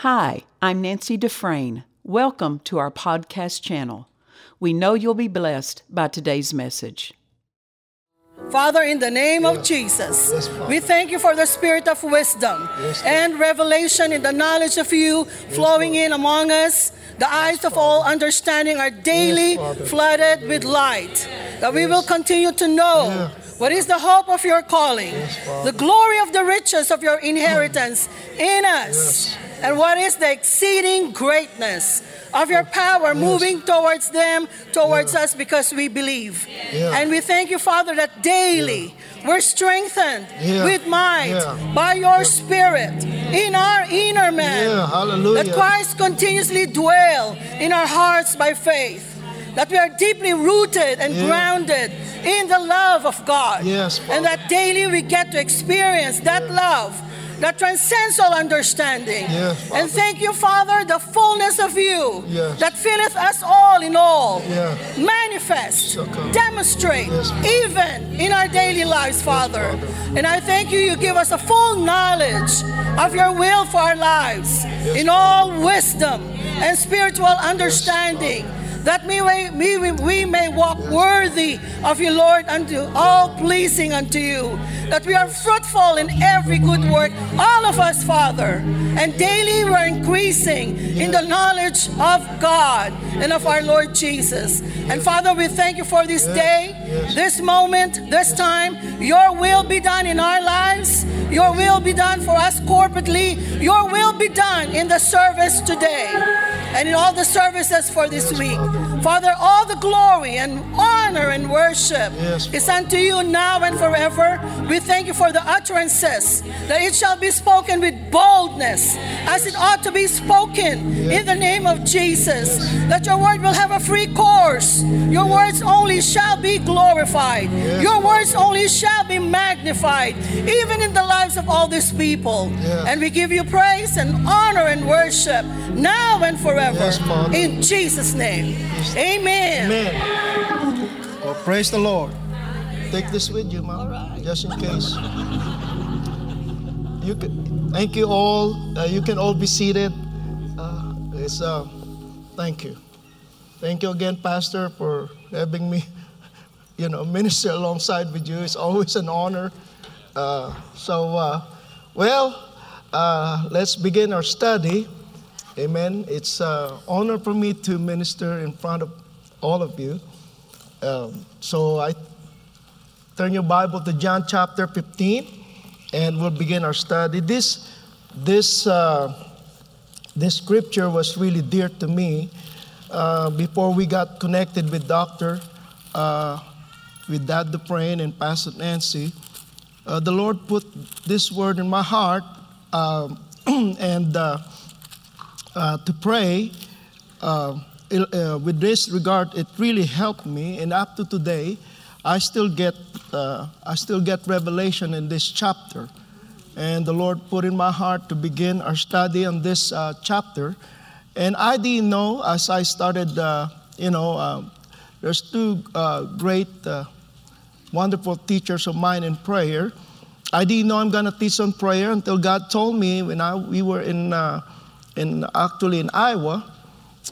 Hi, I'm Nancy Dufresne. Welcome to our podcast channel. We know you'll be blessed by today's message. Father, in the name of Jesus, Yes, we thank you for the spirit of wisdom Yes, and revelation in the knowledge of you flowing Lord. in among us. The eyes of all understanding are daily Yes, Father. flooded with light. That we will continue to know Yeah. what is the hope of your calling, Yes, the glory of the riches of your inheritance in us, and what is the exceeding greatness of your power moving towards them, towards Yeah. us, because we believe. Yeah. And we thank you, Father, that daily we're strengthened Yeah. with might Yeah. by your Spirit in our inner man. Yeah, hallelujah. That Christ continuously dwell in our hearts by faith. That we are deeply rooted and Yeah. grounded in the love of God. Yes, and that daily we get to experience that love that transcends all understanding. Yes, and thank you, Father, the fullness of you Yes. that filleth us all in all. Yeah. Manifest, demonstrate, Yes, even in our daily lives, Father. Father. And I thank you, you give us a full knowledge of your will for our lives in all wisdom and spiritual understanding. That we may, we, we may walk worthy of you, Lord, unto all pleasing unto you. That we are fruitful in every good work, all of us, Father. And daily we're increasing in the knowledge of God and of our Lord Jesus. And Father, we thank you for this day, this moment, this time. Your will be done in our lives. Your will be done for us corporately. Your will be done in the service today and in all the services for this week. Father, all the glory and honor and worship Yes, is unto you now and forever. We thank you for the utterances that it shall be spoken with boldness as it ought to be spoken in the name of Jesus. That your word will have a free course. Your words only shall be glorified. Yes, Your words only shall be magnified, even in the lives of all these people. And we give you praise and honor and worship now and forever. Yes, in Jesus' name. Amen. Amen. Well, praise the Lord. Take this with you, mom, just in case. You can, thank you all. Uh, you can all be seated. Uh, it's uh, thank you, thank you again, Pastor, for having me. You know, minister alongside with you. It's always an honor. Uh, so, uh, well, uh, let's begin our study. Amen. It's an honor for me to minister in front of all of you. Um, so I turn your Bible to John chapter 15, and we'll begin our study. This this uh, this scripture was really dear to me uh, before we got connected with Doctor, uh, with Dad Dufresne and Pastor Nancy. Uh, the Lord put this word in my heart, um, and. Uh, to pray. Uh, uh, with this regard, it really helped me, and up to today, I still get uh, I still get revelation in this chapter, and the Lord put in my heart to begin our study on this chapter, and I didn't know as I started, you know, there's two great, wonderful teachers of mine in prayer. I didn't know I'm going to teach on prayer until God told me when I, we were in, uh, in actually in Iowa.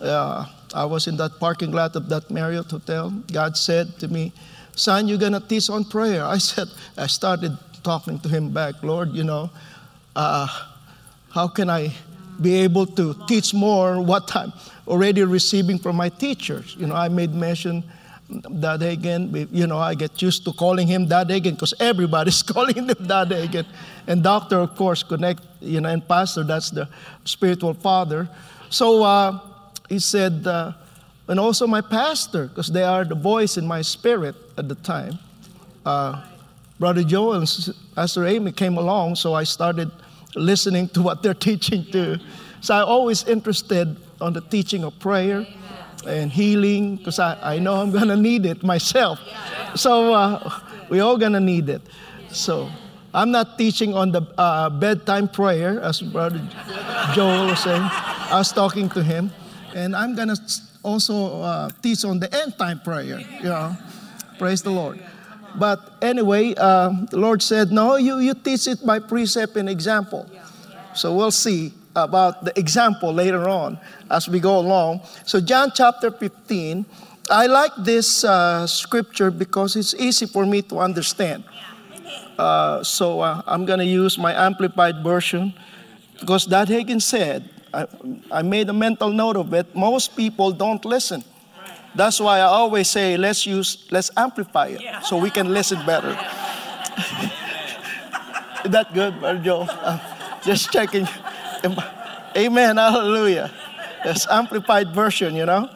Uh, I was in that parking lot of that Marriott hotel. God said to me, "Son, you're to teach on prayer." I said, I started talking to him back, Lord, you know, uh, how can I be able to teach more what I'm already receiving from my teachers? You know, I made mention Dad Hagin. You know, I get used to calling him Dad Hagin because everybody's calling him Dad Hagin. And doctor, of course, connect, you know, and pastor, that's the spiritual father. So uh, he said, uh, and also my pastor, because they are the voice in my spirit at the time. Uh, Brother Joel and Pastor Amy came along, so I started listening to what they're teaching too. So I'm always interested on the teaching of prayer and healing, because I, I know I'm going to need it myself. So uh, we all going to need it. So I'm not teaching on the uh, bedtime prayer, as Brother Joel was saying. I was talking to him. And I'm going to also uh, teach on the end time prayer, you know. Praise the Lord. But anyway, uh, the Lord said, No, you, you teach it by precept and example. So we'll see. About the example later on as we go along. So, John chapter 15, I like this uh, scripture because it's easy for me to understand. Uh, so, uh, I'm going to use my amplified version because Dad Hagin said, I, I made a mental note of it, most people don't listen. That's why I always say, let's use, let's amplify it so we can listen better. Is that good, Joe? Uh, just checking. Amen. Hallelujah. It's amplified version, you know.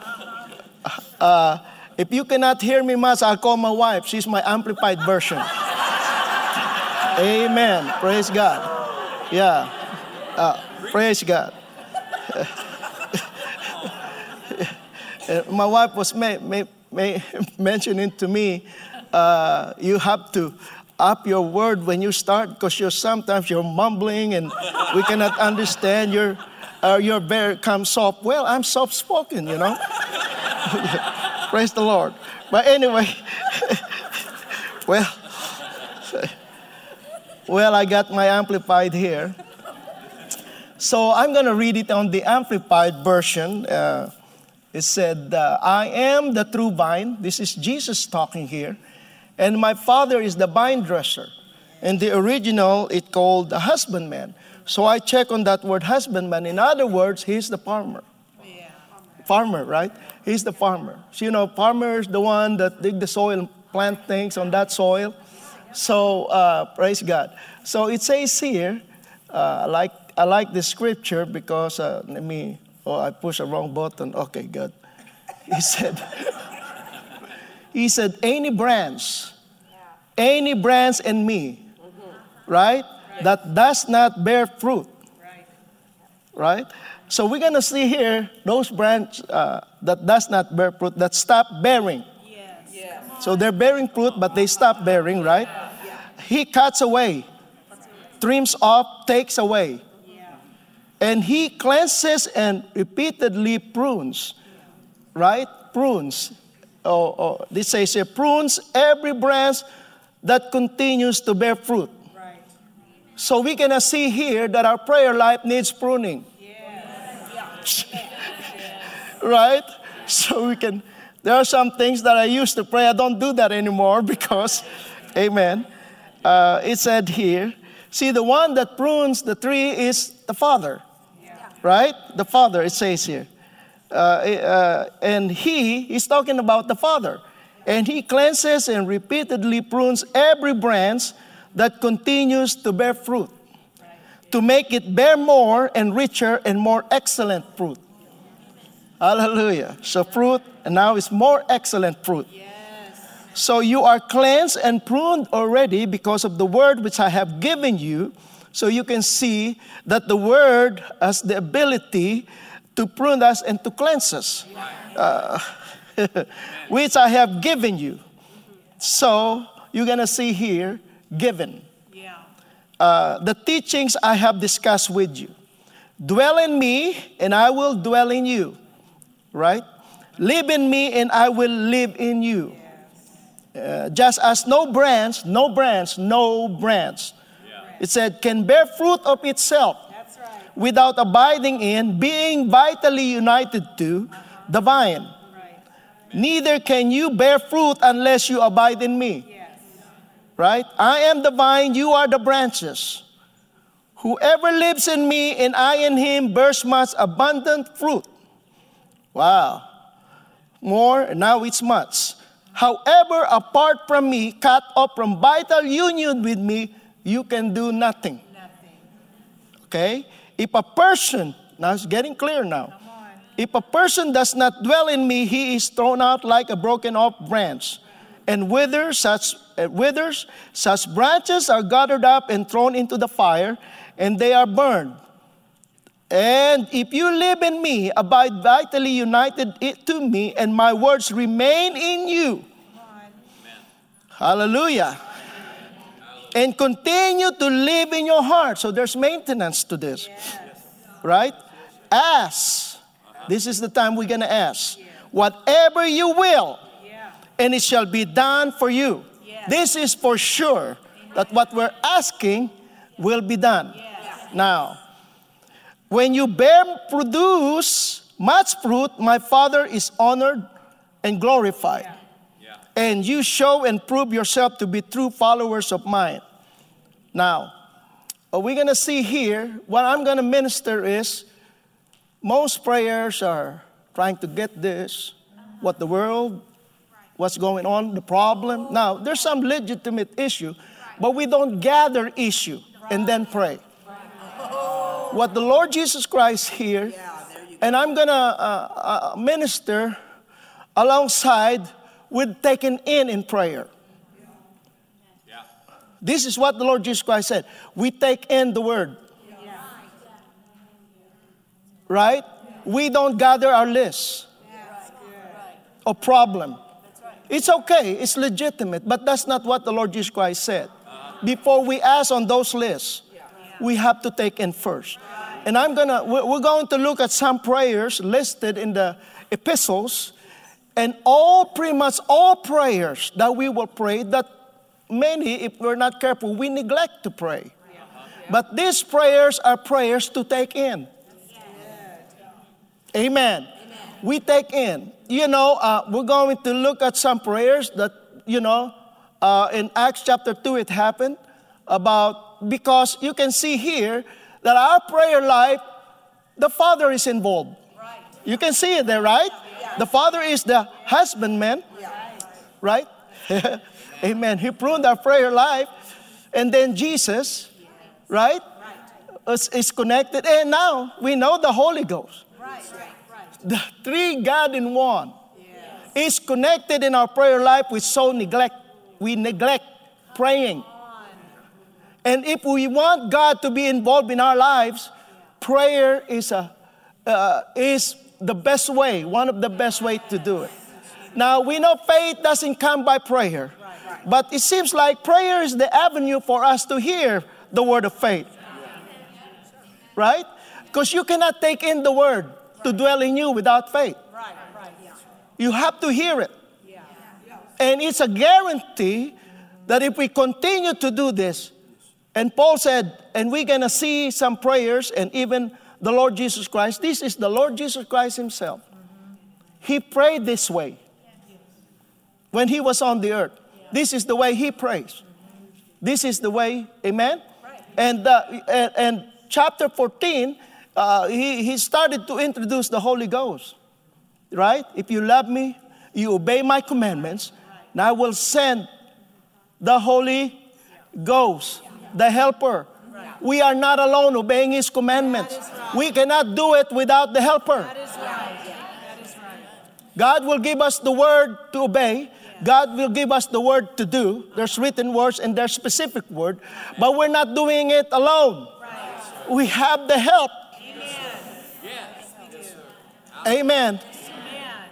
Uh, if you cannot hear me much, I'll call my wife. She's my amplified version. Amen. Praise God. Yeah. Uh, praise God. my wife was mentioning to me, uh, you have to up your word when you start because you're sometimes you're mumbling and we cannot understand your uh, your very come soft. Well i'm soft spoken you know. Praise the lord. But anyway well well i got my amplified here. So i'm going to read it on the amplified version. Uh, it said uh, i am the true vine. This is jesus talking here and my father is the vine dresser. In the original, it called the husbandman. So I check on that word husbandman. In other words, he's the farmer. Yeah. Farmer, right? He's the farmer. So, you know, farmer is the one that dig the soil and plant things on that soil. So uh, praise God. So it says here, uh, I like I like the scripture because uh, let me. Oh, I pushed the wrong button. Okay, good. He said. He said, Any branch, any branch in me, right, that does not bear fruit, right? So we're going to see here those branches uh, that does not bear fruit, that stop bearing. So they're bearing fruit, but they stop bearing, right? He cuts away, trims off, takes away. And he cleanses and repeatedly prunes, right? Prunes oh, oh, this says here, prunes every branch that continues to bear fruit. Right. So we can see here that our prayer life needs pruning. Yes. right? So we can, there are some things that I used to pray, I don't do that anymore because, amen. Uh, it said here, see, the one that prunes the tree is the Father. Yeah. Right? The Father, it says here. Uh, uh, and he is talking about the Father. And he cleanses and repeatedly prunes every branch that continues to bear fruit, to make it bear more and richer and more excellent fruit. Hallelujah. So, fruit, and now it's more excellent fruit. So, you are cleansed and pruned already because of the word which I have given you. So, you can see that the word has the ability to prune us and to cleanse us, uh, which I have given you. So you're going to see here, given. Uh, the teachings I have discussed with you. Dwell in me, and I will dwell in you. Right? Live in me, and I will live in you. Uh, just as no branch, no branch, no branch. It said, can bear fruit of itself without abiding in, being vitally united to the vine. Neither can you bear fruit unless you abide in me. Right? I am the vine, you are the branches. Whoever lives in me and I in him bears much abundant fruit. Wow. More, now it's much. However, apart from me, cut off from vital union with me, you can do nothing. nothing. Okay? If a person, now it's getting clear now. If a person does not dwell in me, he is thrown out like a broken off branch. And withers such, uh, withers, such branches are gathered up and thrown into the fire, and they are burned. And if you live in me, abide vitally united to me, and my words remain in you. Hallelujah and continue to live in your heart. So there's maintenance to this, yes. right? Ask. This is the time we're going to ask. Whatever you will, and it shall be done for you. This is for sure that what we're asking will be done. Now, When you bear produce much fruit, my Father is honored and glorified. And you show and prove yourself to be true followers of mine. Now, what we're going to see here, what I'm going to minister is most prayers are trying to get this, what the world, what's going on, the problem. Now, there's some legitimate issue, but we don't gather issue and then pray. What the Lord Jesus Christ here, and I'm gonna uh, uh, minister alongside with taken in in prayer. This is what the Lord Jesus Christ said. We take in the word. Yeah. Right? We don't gather our list of problem. Right. It's okay, it's legitimate, but that's not what the Lord Jesus Christ said. Before we ask on those lists, we have to take in first. And I'm gonna, we're going to look at some prayers listed in the epistles, and all, pretty much all prayers that we will pray, that many, if we're not careful, we neglect to pray. But these prayers are prayers to take in. Amen. We take in. You know, uh, we're going to look at some prayers that, you know, uh, in Acts chapter 2 it happened about, because you can see here that our prayer life, the Father is involved. You can see it there, right? The Father is the husbandman, right? Amen. He pruned our prayer life. And then Jesus, right, is, is connected. And now we know the Holy Ghost. The three God in one is connected in our prayer life. We so neglect, we neglect praying. And if we want God to be involved in our lives, prayer is, a, uh, is the best way, one of the best way to do it. Now, we know faith doesn't come by prayer, but it seems like prayer is the avenue for us to hear the word of faith. Right? Because you cannot take in the word to dwell in you without faith. You have to hear it. And it's a guarantee that if we continue to do this, and Paul said, and we're going to see some prayers, and even the Lord Jesus Christ, this is the Lord Jesus Christ Himself. He prayed this way when He was on the earth. This is the way He prays. This is the way, amen? And, uh, and, and chapter 14, uh, he, he started to introduce the Holy Ghost, right? If you love me, you obey my commandments, and I will send the Holy Ghost, the helper. We are not alone obeying his commandments. We cannot do it without the helper. God will give us the word to obey. God will give us the word to do. There's written words and there's specific word, but we're not doing it alone. We have the help. Amen.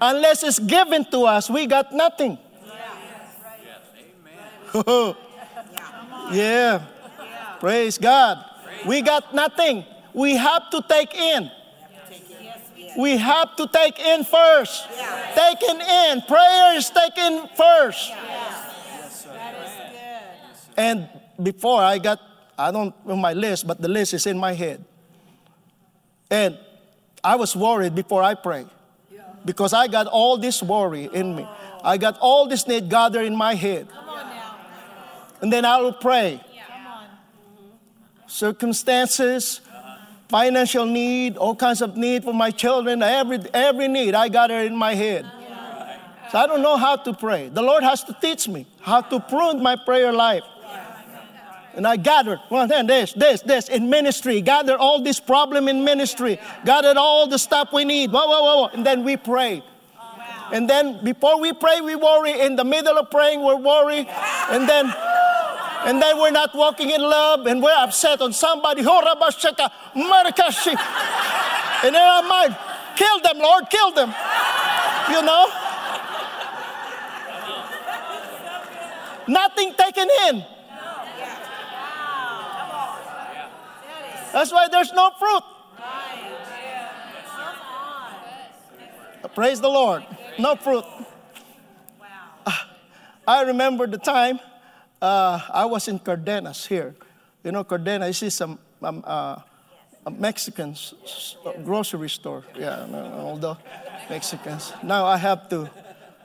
Unless it's given to us, we got nothing. yeah. Praise God. We got nothing. We have to take in. We have to take in first. Taken in. Prayer is taken first. And before I got, I don't know my list, but the list is in my head. And I was worried before I pray because I got all this worry in me. I got all this need gathered in my head. And then I will pray. Circumstances, financial need, all kinds of need for my children, every, every need I got it in my head. So I don't know how to pray. The Lord has to teach me how to prune my prayer life. And I gathered, well, then this, this, this in ministry, gathered all this problem in ministry, gathered all the stuff we need, whoa, whoa, whoa, and then we pray. And then before we pray, we worry. In the middle of praying, we're worried. And then and then we're not walking in love and we're upset on somebody. Oh, and in our mind, kill them, Lord, kill them. You know? Nothing taken in. That's why there's no fruit. Praise the Lord. No fruit. Ah, I remember the time uh, I was in Cardenas here. You know, Cardenas is some um, uh, a Mexican s- grocery store. Yeah, all the Mexicans. Now I have to,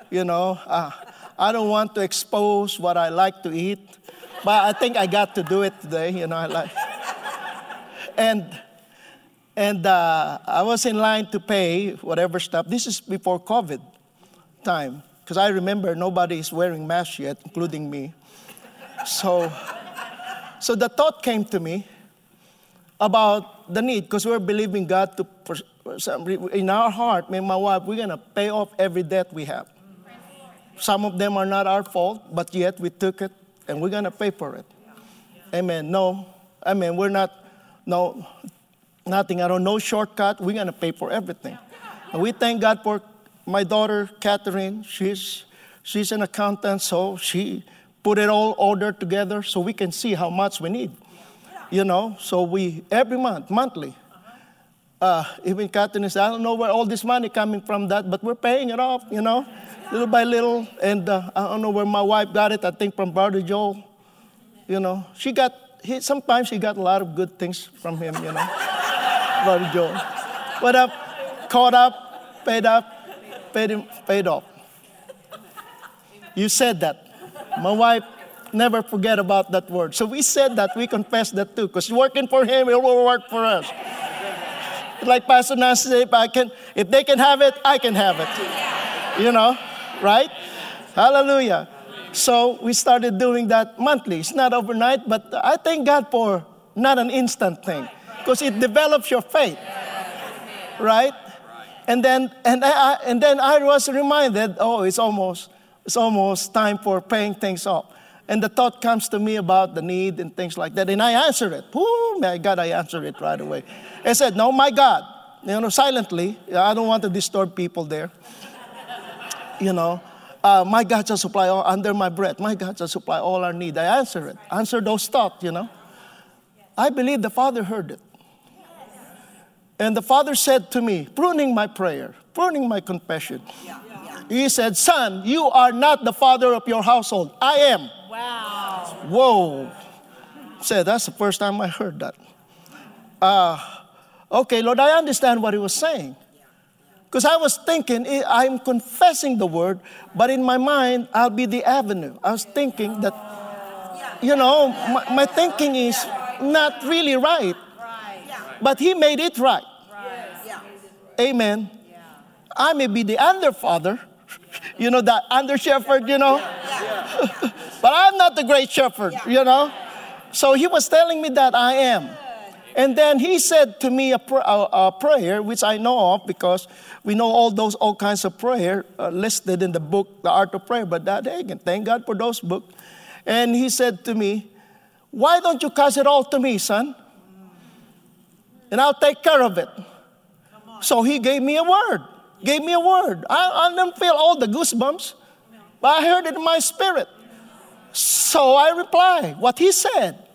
you know, uh, I don't want to expose what I like to eat, but I think I got to do it today. You know, I like. And and uh, I was in line to pay whatever stuff. This is before COVID time, because I remember nobody is wearing masks yet, including me. So, so the thought came to me about the need, because we're believing God to, in our heart, me and my wife, we're gonna pay off every debt we have. Some of them are not our fault, but yet we took it and we're gonna pay for it. Amen. No, I mean we're not, no, nothing. I don't know shortcut. We're gonna pay for everything. And we thank God for my daughter Catherine. She's she's an accountant, so she put it all ordered together so we can see how much we need. You know, so we every month, monthly. Uh, even Catherine said, I don't know where all this money coming from that, but we're paying it off, you know, little by little. And uh, I don't know where my wife got it. I think from Brother Joel. You know, she got, he, sometimes she got a lot of good things from him, you know, Brother Joel. But up, caught up, paid up, paid, him, paid off. You said that. My wife never forget about that word. So we said that, we confess that too, because working for him, it will work for us. Like Pastor Nancy said, if, I can, if they can have it, I can have it. You know, right? Hallelujah. So we started doing that monthly. It's not overnight, but I thank God for not an instant thing, because it develops your faith, right? And then, and, I, and then I was reminded, oh, it's almost, it's almost time for paying things off. And the thought comes to me about the need and things like that. And I answer it. Oh, my God, I answer it right away. I said, No, my God. You know, silently. I don't want to disturb people there. You know, uh, my God shall supply all under my breath. My God shall supply all our need. I answer it. Answer those thoughts, you know. I believe the Father heard it. And the Father said to me, pruning my prayer, pruning my confession. He said, Son, you are not the father of your household. I am. Wow. Whoa. Said, that's the first time I heard that. Uh, okay, Lord, I understand what he was saying. Because I was thinking, eh, I'm confessing the word, but in my mind, I'll be the avenue. I was thinking that, you know, my, my thinking is not really right, but he made it right. Amen. I may be the under father, you know, that under shepherd, you know, but I'm not the great shepherd, you know. So he was telling me that I am. And then he said to me a, pr- a, a prayer, which I know of because we know all those all kinds of prayer uh, listed in the book, The Art of Prayer. But that, again, thank God for those books. And he said to me, Why don't you cast it all to me, son? And I'll take care of it. So he gave me a word, gave me a word. I, I didn't feel all the goosebumps, but I heard it in my spirit. So I replied what he said.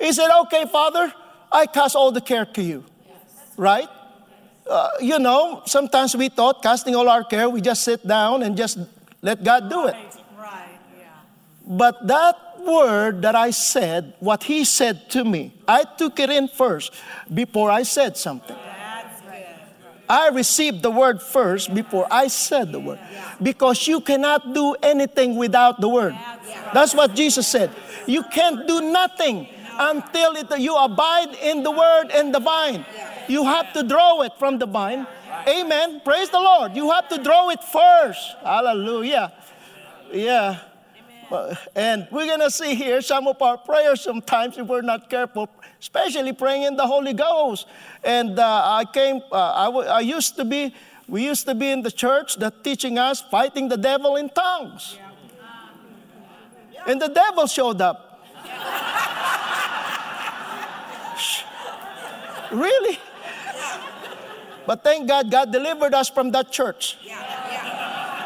He said, Okay, Father, I cast all the care to you. Right? Uh, you know, sometimes we thought casting all our care, we just sit down and just let God do it. Right. Yeah. But that word that I said, what he said to me, I took it in first before I said something. I received the word first before I said the word. Because you cannot do anything without the word. That's what Jesus said. You can't do nothing until it, you abide in the word and the vine. You have to draw it from the vine. Amen. Praise the Lord. You have to draw it first. Hallelujah. Yeah. And we're going to see here some of our prayers sometimes if we're not careful, especially praying in the Holy Ghost. And uh, I came, uh, I, w- I used to be, we used to be in the church that teaching us fighting the devil in tongues. And the devil showed up. really? But thank God, God delivered us from that church.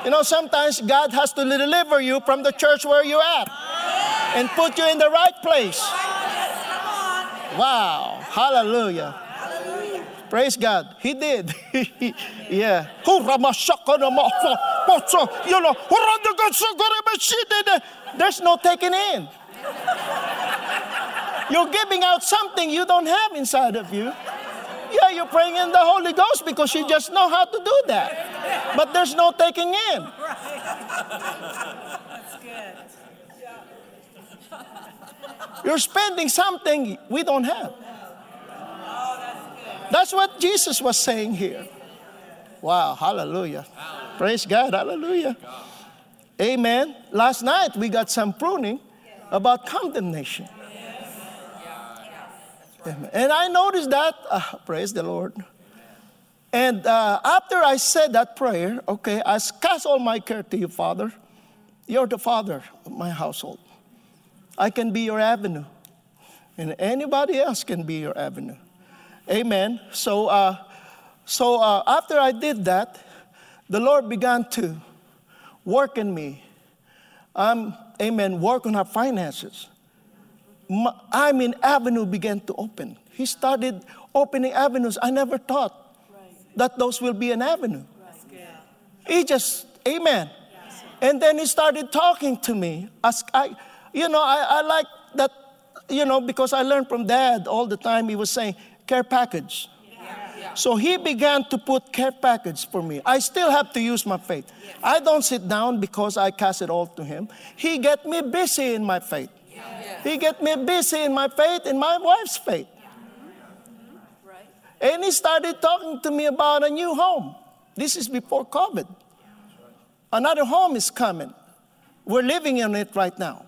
You know, sometimes God has to deliver you from the church where you're at and put you in the right place. Wow. Hallelujah. Praise God. He did. yeah. You know, there's no taking in. You're giving out something you don't have inside of you. Yeah, you're praying in the Holy Ghost because you just know how to do that. But there's no taking in. That's good. You're spending something we don't have. That's what Jesus was saying here. Wow, hallelujah. Praise God, hallelujah. Amen. Last night we got some pruning about condemnation. And I noticed that, uh, praise the Lord. And uh, after I said that prayer, okay, I cast all my care to you, Father. You're the Father of my household. I can be your avenue, and anybody else can be your avenue. Amen. So, uh, so uh, after I did that, the Lord began to work in me. Um, amen. Work on our finances. My, I mean, avenue began to open. He started opening avenues. I never thought that those will be an avenue. He just, amen. And then he started talking to me. As I, you know, I, I like that, you know, because I learned from dad all the time. He was saying, care package. So he began to put care package for me. I still have to use my faith. I don't sit down because I cast it all to him. He get me busy in my faith. He get me busy in my faith, in my wife's faith. And he started talking to me about a new home. This is before COVID. Another home is coming. We're living in it right now.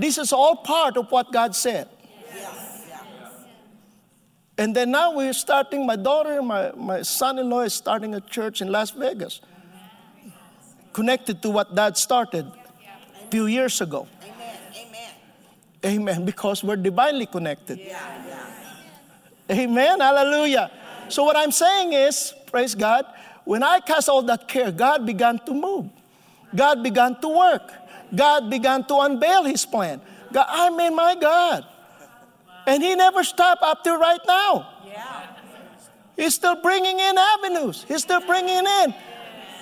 This is all part of what God said. And then now we're starting, my daughter, my, my son in law is starting a church in Las Vegas, connected to what dad started a few years ago. Amen. Amen. Amen. Because we're divinely connected. Amen. Hallelujah. So, what I'm saying is, praise God, when I cast all that care, God began to move. God began to work. God began to unveil His plan. God, I mean, my God. And He never stopped up to right now. Yeah. He's still bringing in avenues. He's still bringing in.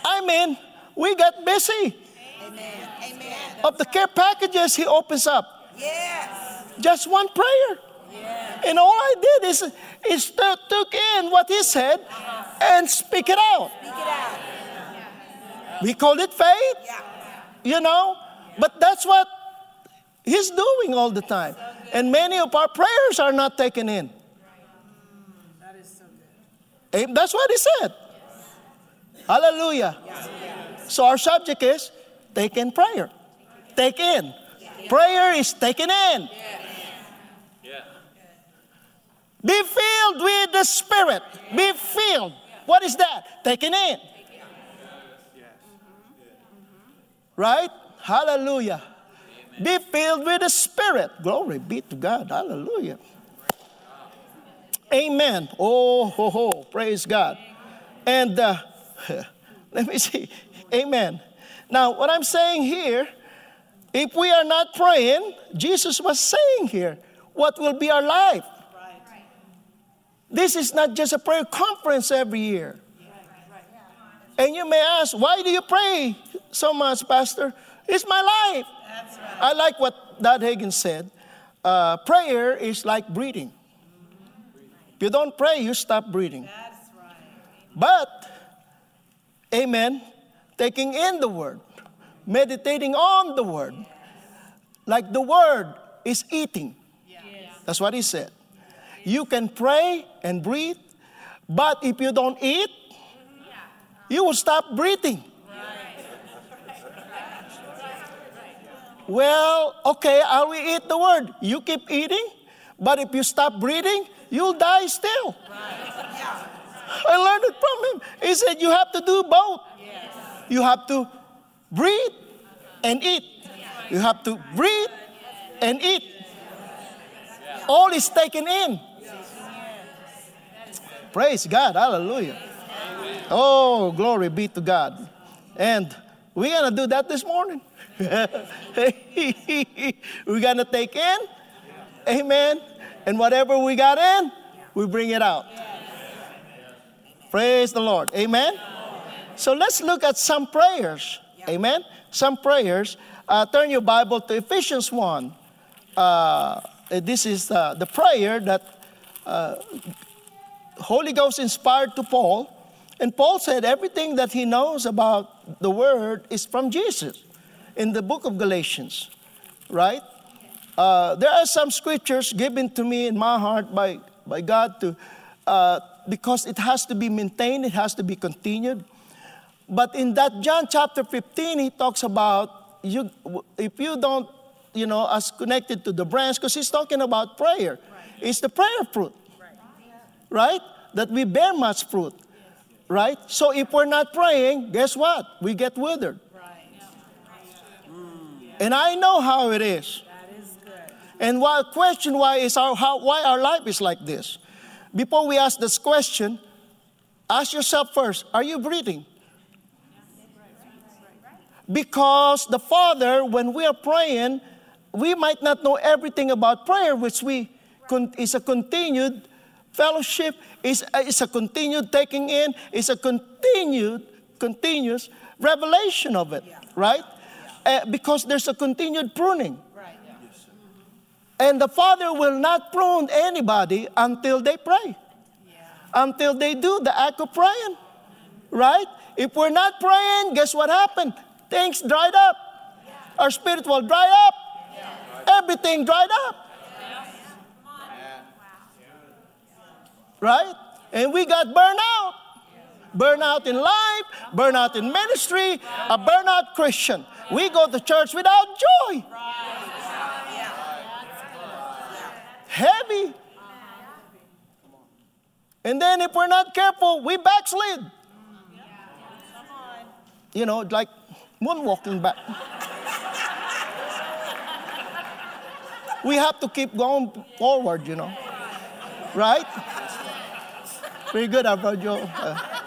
I mean, we got busy. Amen. Amen. Of the care packages He opens up. Yes. Just one prayer. Yes. And all I did is, is to, took in what he said uh-huh. and speak it out. Speak it out. We call it faith, Yeah. you know, but that's what he's doing all the time. And many of our prayers are not taken in. Eh, That's what he said. Hallelujah. So our subject is take in prayer. Take in. Prayer is taken in. Be filled with the Spirit. Be filled. What is that? Taken in. Right? Hallelujah. Be filled with the Spirit. Glory be to God. Hallelujah. Amen. Oh, ho, ho. Praise God. And uh, let me see. Amen. Now, what I'm saying here, if we are not praying, Jesus was saying here, what will be our life? This is not just a prayer conference every year. And you may ask, why do you pray so much, Pastor? It's my life. I like what Dad Hagin said. Uh, prayer is like breathing. If you don't pray, you stop breathing. But, amen, taking in the word, meditating on the word, like the word is eating. That's what he said. You can pray and breathe, but if you don't eat, you will stop breathing. Well, okay, I will eat the word. You keep eating, but if you stop breathing, you'll die still. I learned it from him. He said, You have to do both. You have to breathe and eat. You have to breathe and eat. All is taken in. Praise God. Hallelujah. Oh, glory be to God. And we're going to do that this morning. we're going to take in. Amen. And whatever we got in, we bring it out. Praise the Lord. Amen. So let's look at some prayers. Amen. Some prayers. Uh, turn your Bible to Ephesians 1. Uh, this is uh, the prayer that uh, Holy Ghost inspired to Paul, and Paul said everything that he knows about the Word is from Jesus in the book of Galatians, right? Uh, there are some scriptures given to me in my heart by, by God to, uh, because it has to be maintained, it has to be continued. But in that John chapter 15, he talks about you, if you don't, you know, as connected to the branch, because he's talking about prayer. It's the prayer fruit, right? That we bear much fruit, right? So if we're not praying, guess what? We get withered. And I know how it is. And why question why is our how, why our life is like this? Before we ask this question, ask yourself first: Are you breathing? Because the Father, when we are praying, we might not know everything about prayer, which we con- is a continued fellowship, is uh, is a continued taking in, is a continued continuous revelation of it, right? Uh, because there's a continued pruning. And the Father will not prune anybody until they pray, until they do the act of praying, right? If we're not praying, guess what happened? Things dried up. Our spirit will dry up. Everything dried up. Right? And we got burnout. Burnout in life, burnout in ministry, a burnout Christian. We go to church without joy. Heavy. And then if we're not careful, we backslid. You know, like moonwalking back. we have to keep going forward, you know. Right? Pretty good, Joe. Uh,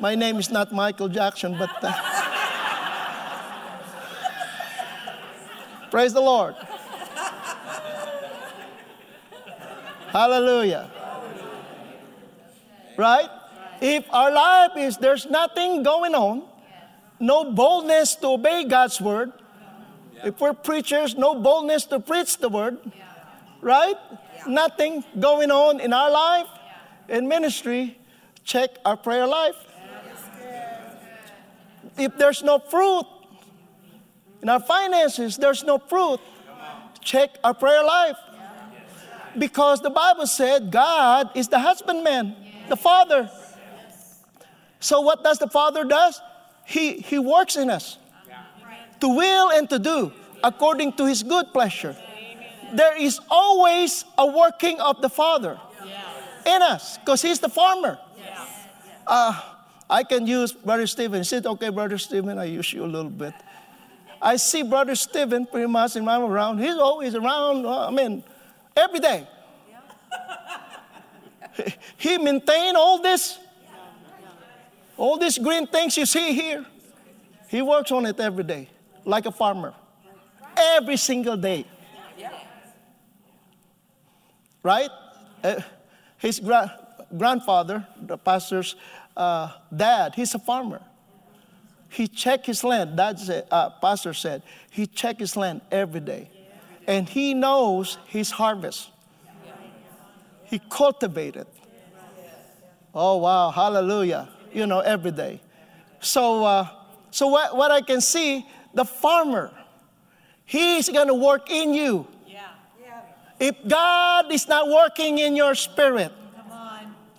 my name is not Michael Jackson, but uh, praise the Lord. Hallelujah. Right? If our life is there's nothing going on, no boldness to obey God's word. If we're preachers, no boldness to preach the word. Right? Nothing going on in our life, in ministry, check our prayer life. If there's no fruit in our finances, there's no fruit, check our prayer life. Because the Bible said God is the husbandman, the father. So what does the father does? He, he works in us to will and to do according to his good pleasure. There is always a working of the father in us because he's the farmer. Uh, I can use Brother Stephen. Is it okay, Brother Stephen? I use you a little bit. I see Brother Stephen pretty much when I'm around. He's always around, uh, I mean, every day. he maintain all this, all these green things you see here. He works on it every day, like a farmer. Every single day. Right? Uh, his gra- grandfather, the pastor's uh, dad, he's a farmer. He check his land. Dad said, uh, pastor said, he check his land every day, and he knows his harvest. He cultivated. Oh wow, hallelujah! You know every day. So, uh, so what, what I can see, the farmer, he's going to work in you. If God is not working in your spirit,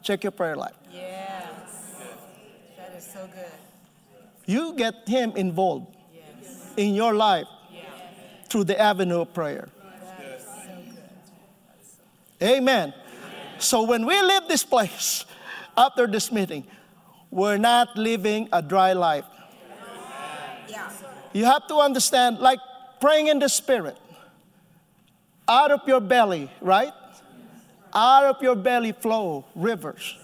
check your prayer life. Yes. That is so good. You get Him involved in your life through the avenue of prayer. Amen. So when we leave this place after this meeting, we're not living a dry life. Yeah. You have to understand, like praying in the spirit, out of your belly, right? Out of your belly flow rivers.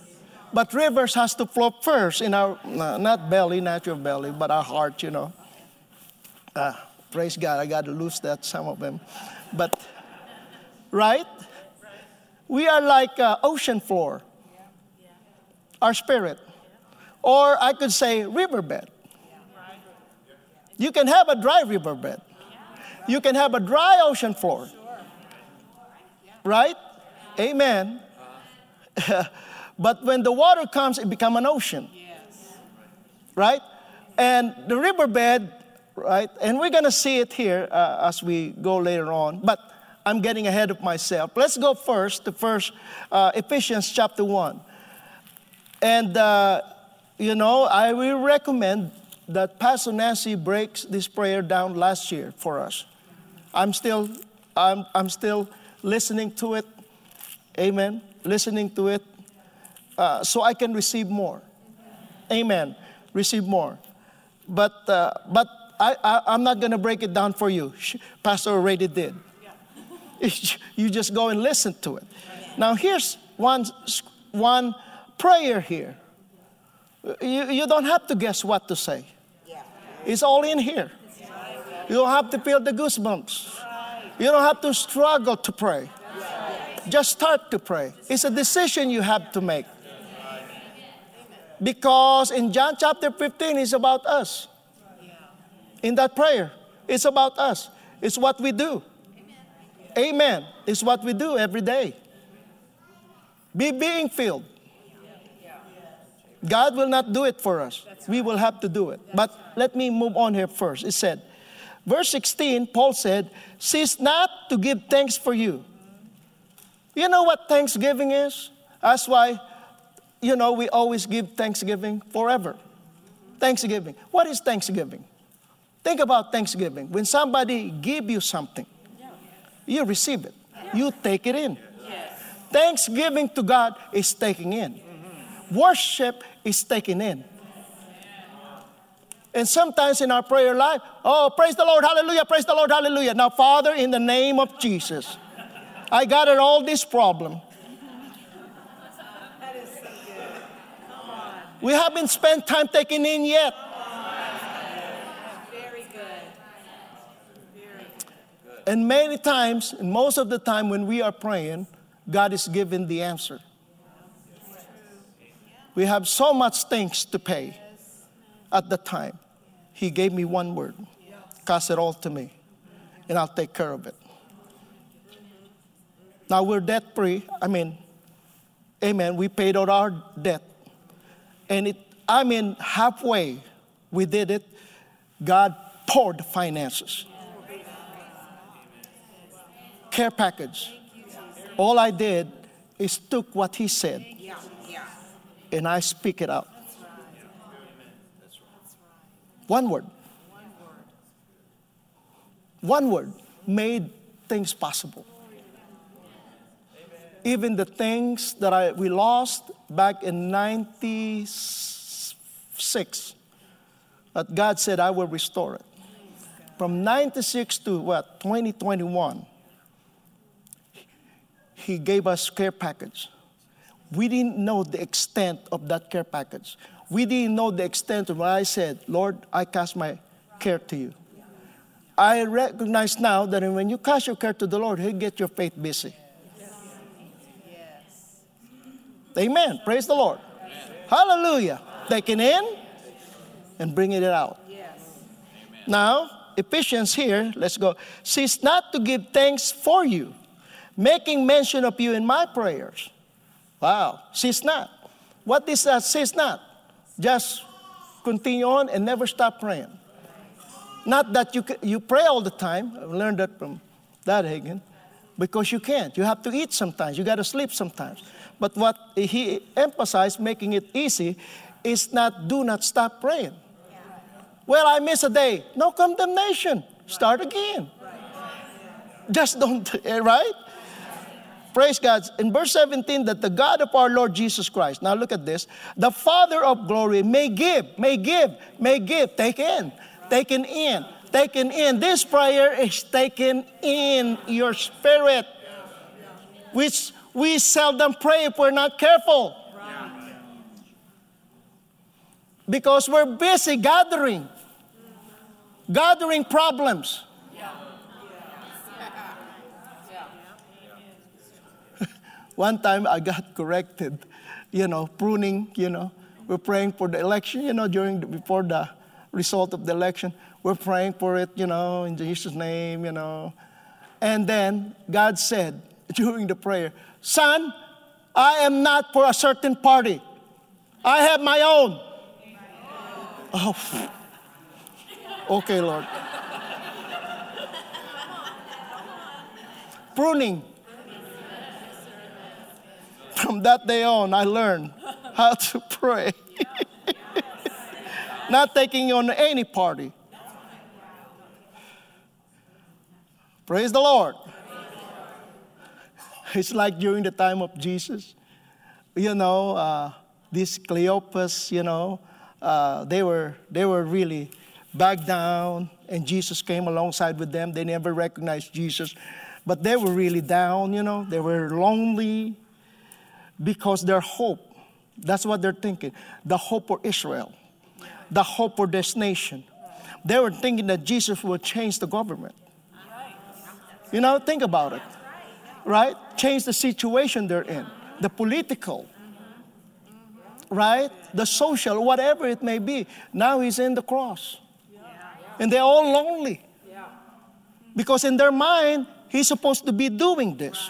But rivers has to flow first in our, not belly, not your belly, but our heart, you know. Uh, praise God, I got to lose that, some of them. But, right? We are like uh, ocean floor, our spirit. Or I could say riverbed. You can have a dry riverbed. You can have a dry ocean floor. Right? Amen. but when the water comes, it becomes an ocean. Right? And the riverbed, right? And we're going to see it here uh, as we go later on. But I'm getting ahead of myself. Let's go first to first uh, Ephesians chapter 1. And, uh, you know, I will recommend that Pastor Nancy breaks this prayer down last year for us. I'm still, I'm, I'm still listening to it. Amen. Listening to it uh, so I can receive more. Amen. Receive more. But, uh, but I, I, am not going to break it down for you. Pastor already did. you just go and listen to it. Now, here's one, one prayer here. You, you don't have to guess what to say, yeah. it's all in here. You don't have to feel the goosebumps. You don't have to struggle to pray. Just start to pray. It's a decision you have to make. Because in John chapter 15, it's about us. In that prayer, it's about us. It's what we do. Amen. It's what we do every day. Be being filled. God will not do it for us. We will have to do it. But let me move on here first. It said, verse 16, Paul said, Cease not to give thanks for you. You know what thanksgiving is? That's why, you know, we always give thanksgiving forever. Thanksgiving. What is thanksgiving? Think about thanksgiving. When somebody give you something, you receive it. You take it in. Thanksgiving to God is taking in. Worship is taking in. And sometimes in our prayer life, oh, praise the Lord, hallelujah, praise the Lord, hallelujah. Now, Father, in the name of Jesus, I got it all this problem. We haven't spent time taking in yet. Very good. And many times, and most of the time when we are praying, God is giving the answer. We have so much things to pay at the time. He gave me one word cast it all to me, and I'll take care of it. Now we're debt free. I mean, amen. We paid out our debt. And it, I mean, halfway we did it, God poured finances care package. All I did is took what he said and I speak it out. One word. One word made things possible. Even the things that I, we lost back in 96, that God said, I will restore it. From 96 to what, 2021, he gave us care package. We didn't know the extent of that care package. We didn't know the extent of what I said, Lord, I cast my care to you. I recognize now that when you cast your care to the Lord, He'll get your faith busy. Yes. Amen. Praise the Lord. Hallelujah. Taking in and bringing it out. Yes. Now, Ephesians here, let's go. Cease not to give thanks for you making mention of you in my prayers. Wow, cease not. What is that? Cease not. Just continue on and never stop praying. Not that you, you pray all the time. I learned that from Dad Hagin. Because you can't. You have to eat sometimes. You got to sleep sometimes. But what he emphasized, making it easy, is not do not stop praying. Well, I miss a day. No condemnation. Start again. Just don't, eh, right? Praise God. In verse 17, that the God of our Lord Jesus Christ, now look at this, the Father of glory may give, may give, may give, take in, taken in, taken in. This prayer is taken in your spirit, which we seldom pray if we're not careful. Because we're busy gathering, gathering problems One time I got corrected, you know, pruning, you know. We're praying for the election, you know, during the, before the result of the election. We're praying for it, you know, in Jesus' name, you know. And then God said during the prayer, Son, I am not for a certain party. I have my own. Oh, okay, Lord. Pruning. From that day on, I learned how to pray. Not taking on any party. Praise the Lord. It's like during the time of Jesus. You know, uh, these Cleopas, you know, uh, they, were, they were really back down, and Jesus came alongside with them. They never recognized Jesus, but they were really down, you know, they were lonely because their hope, that's what they're thinking, the hope for Israel, the hope for this nation. They were thinking that Jesus would change the government. You know, think about it, right? Change the situation they're in, the political, right? The social, whatever it may be. Now he's in the cross. And they're all lonely. Because in their mind, he's supposed to be doing this.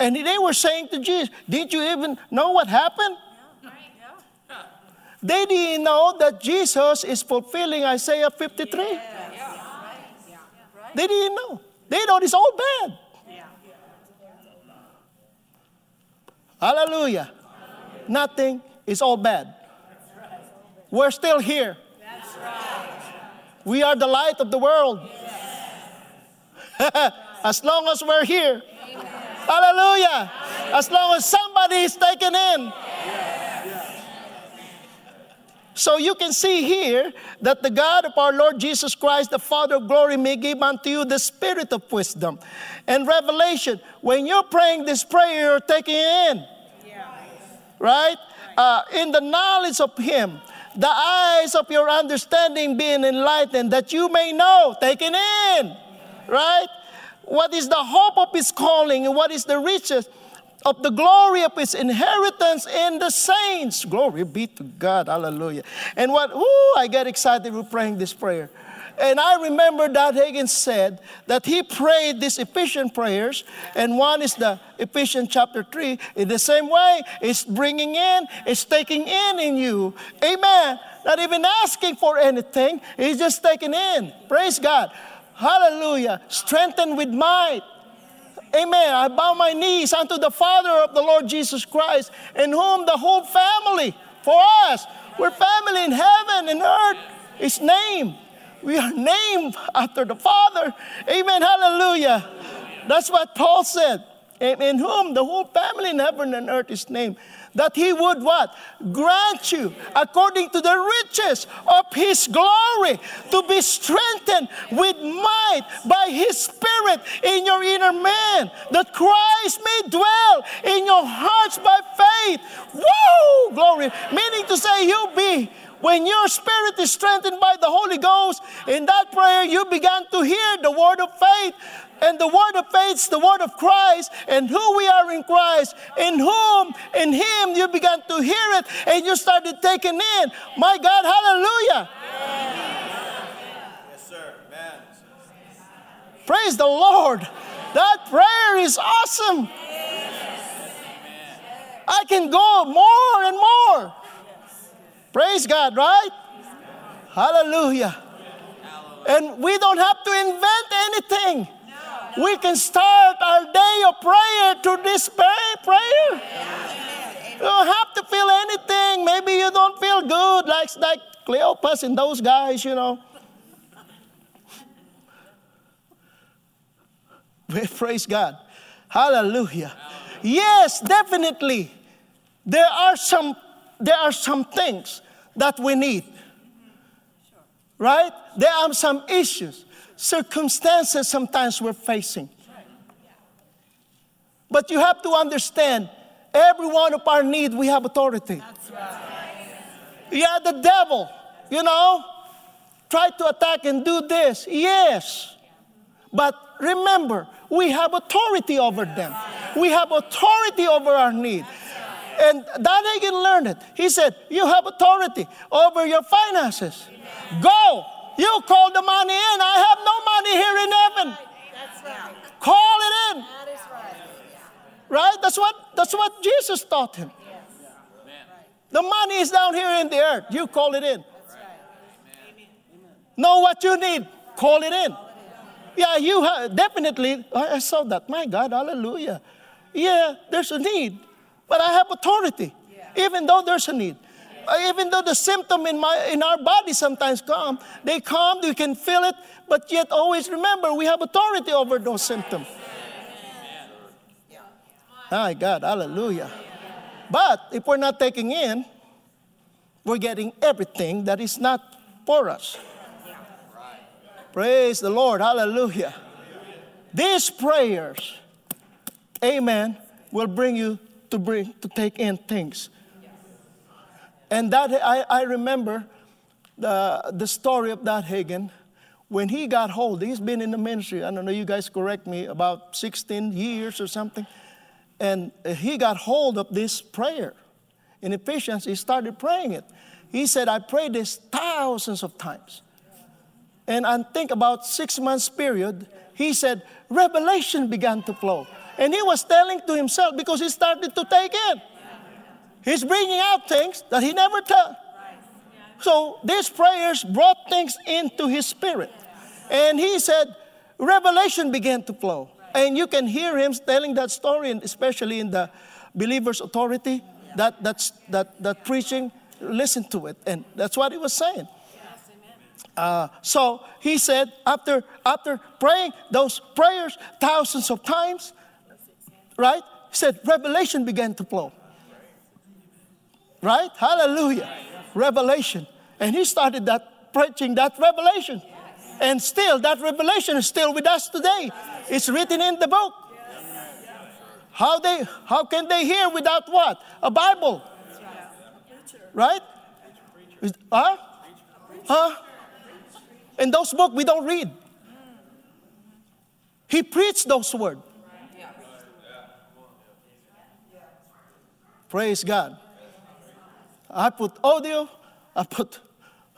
And they were saying to Jesus, Did you even know what happened? They didn't know that Jesus is fulfilling Isaiah 53. They didn't know. They thought it's all bad. Hallelujah. Nothing is all bad. We're still here. We are the light of the world. as long as we're here. Hallelujah. As long as somebody is taken in. So you can see here that the God of our Lord Jesus Christ, the Father of glory, may give unto you the spirit of wisdom and revelation. When you're praying this prayer, you're taking it in. Right? Uh, in the knowledge of Him, the eyes of your understanding being enlightened, that you may know, taken in. Right? What is the hope of His calling and what is the riches of the glory of his inheritance in the saints. Glory be to God. Hallelujah. And what, ooh, I get excited with praying this prayer. And I remember that Hagin said that he prayed these Ephesian prayers, and one is the Ephesians chapter 3. In the same way, it's bringing in, it's taking in in you. Amen. Not even asking for anything, he's just taking in. Praise God. Hallelujah. Strengthened with might. Amen. I bow my knees unto the Father of the Lord Jesus Christ, in whom the whole family, for us, we're family in heaven and earth, is named. We are named after the Father. Amen. Hallelujah. That's what Paul said. In whom the whole family in heaven and earth is named that he would what? Grant you according to the riches of his glory to be strengthened with might by his spirit in your inner man, that Christ may dwell in your hearts by faith. Woo! Glory. Meaning to say you be when your spirit is strengthened by the Holy Ghost, in that prayer you began to hear the word of faith and the word of faith the word of Christ and who we are in Christ, in whom, in Him you began to hear it and you started taking in. My God, hallelujah. Yes, sir. Amen. Praise the Lord. That prayer is awesome. I can go more and more. Praise God, right? Hallelujah. And we don't have to invent anything we can start our day of prayer to this prayer. You don't have to feel anything. Maybe you don't feel good, like, like Cleopas and those guys, you know. We praise God. Hallelujah. Yes, definitely. There are some there are some things that we need. Right? There are some issues circumstances sometimes we're facing. But you have to understand, every one of our need we have authority. Yeah, the devil, you know, try to attack and do this. Yes. But remember, we have authority over them. We have authority over our need. And Daniel learned it. He said, You have authority over your finances. Go you call the money in. I have no money here in heaven. That's right. Call it in. That is right. Right? That's what, that's what Jesus taught him. The money is down here in the earth. You call it in. Know what you need. Call it in. Yeah, you have, definitely. I saw that. My God, hallelujah. Yeah, there's a need, but I have authority, even though there's a need. Uh, even though the symptom in, my, in our body sometimes come, they come, we can feel it, but yet always remember we have authority over those symptoms. My God, hallelujah. But if we're not taking in, we're getting everything that is not for us. Praise the Lord, hallelujah. These prayers, amen, will bring you to bring to take in things. And that I, I remember the, the story of that Hagin. When he got hold, he's been in the ministry, I don't know, you guys correct me, about 16 years or something. And he got hold of this prayer. In Ephesians, he started praying it. He said, I prayed this thousands of times. And I think about six months period, he said, revelation began to flow. And he was telling to himself because he started to take in. He's bringing out things that he never told. So these prayers brought things into his spirit. And he said, revelation began to flow. And you can hear him telling that story, and especially in the believer's authority, that, that's, that, that preaching, listen to it. And that's what he was saying. Uh, so he said, after, after praying those prayers thousands of times, right? He said, revelation began to flow. Right? Hallelujah. Revelation. And he started that preaching that revelation. And still, that revelation is still with us today. It's written in the book. How they how can they hear without what? A Bible. Right? Huh? Huh? In those books we don't read. He preached those words. Praise God. I put audio, I put,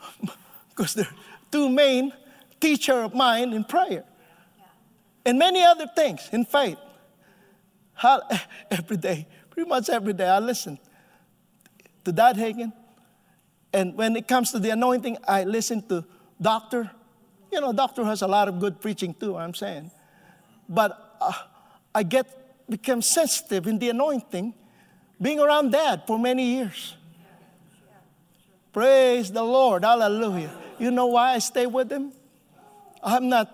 because they're two main teacher of mine in prayer. And many other things in faith. How, every day, pretty much every day, I listen to Dad Hagin. And when it comes to the anointing, I listen to Doctor. You know, Doctor has a lot of good preaching too, I'm saying. But uh, I get become sensitive in the anointing being around Dad for many years. Praise the Lord. Hallelujah. You know why I stay with him? I'm not,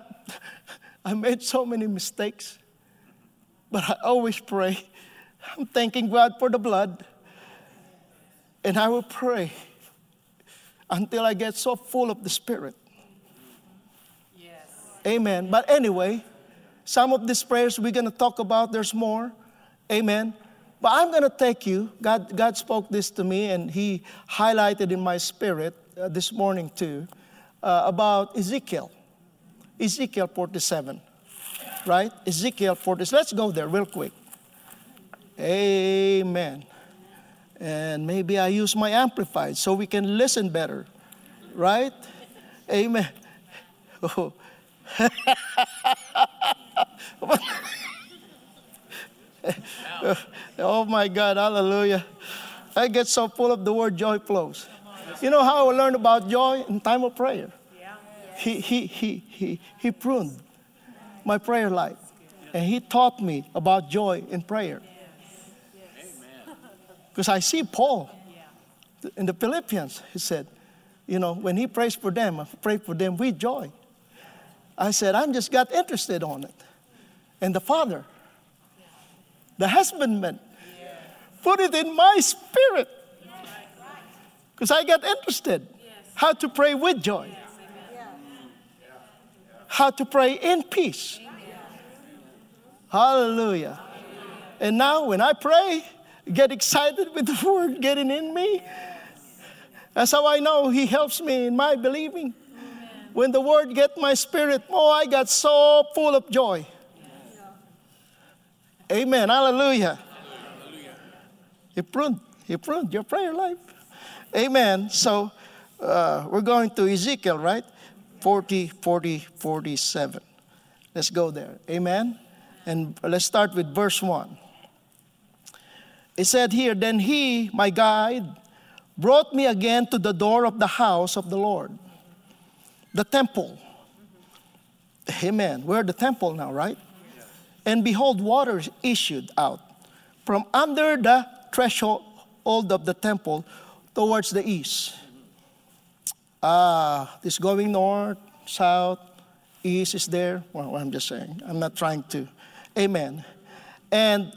I made so many mistakes, but I always pray. I'm thanking God for the blood. And I will pray until I get so full of the Spirit. Yes. Amen. But anyway, some of these prayers we're going to talk about, there's more. Amen. But I'm going to take you. God, God spoke this to me, and He highlighted in my spirit uh, this morning too uh, about Ezekiel. Ezekiel 47, right? Ezekiel 47. Let's go there real quick. Amen. And maybe I use my amplified so we can listen better, right? Amen. Oh. oh my God, hallelujah. I get so full of the word joy flows. You know how I learned about joy in time of prayer? He, he, he, he, he pruned my prayer life. And he taught me about joy in prayer. Because I see Paul in the Philippians, he said, you know, when he prays for them, I pray for them with joy. I said, I just got interested on it. And the Father, the husbandman, put it in my spirit. Because I got interested how to pray with joy, how to pray in peace. Hallelujah. And now when I pray, get excited with the word getting in me. That's how I know he helps me in my believing. When the word get my spirit, oh, I got so full of joy. Amen. Hallelujah. He pruned, he pruned your prayer life. Amen. So uh, we're going to Ezekiel, right? 40, 40, 47. Let's go there. Amen. And let's start with verse 1. It said here, Then he, my guide, brought me again to the door of the house of the Lord, the temple. Amen. We're the temple now, right? And behold, waters issued out from under the threshold of the temple towards the east. Ah, this going north, south, east is there. Well, I'm just saying. I'm not trying to. Amen. And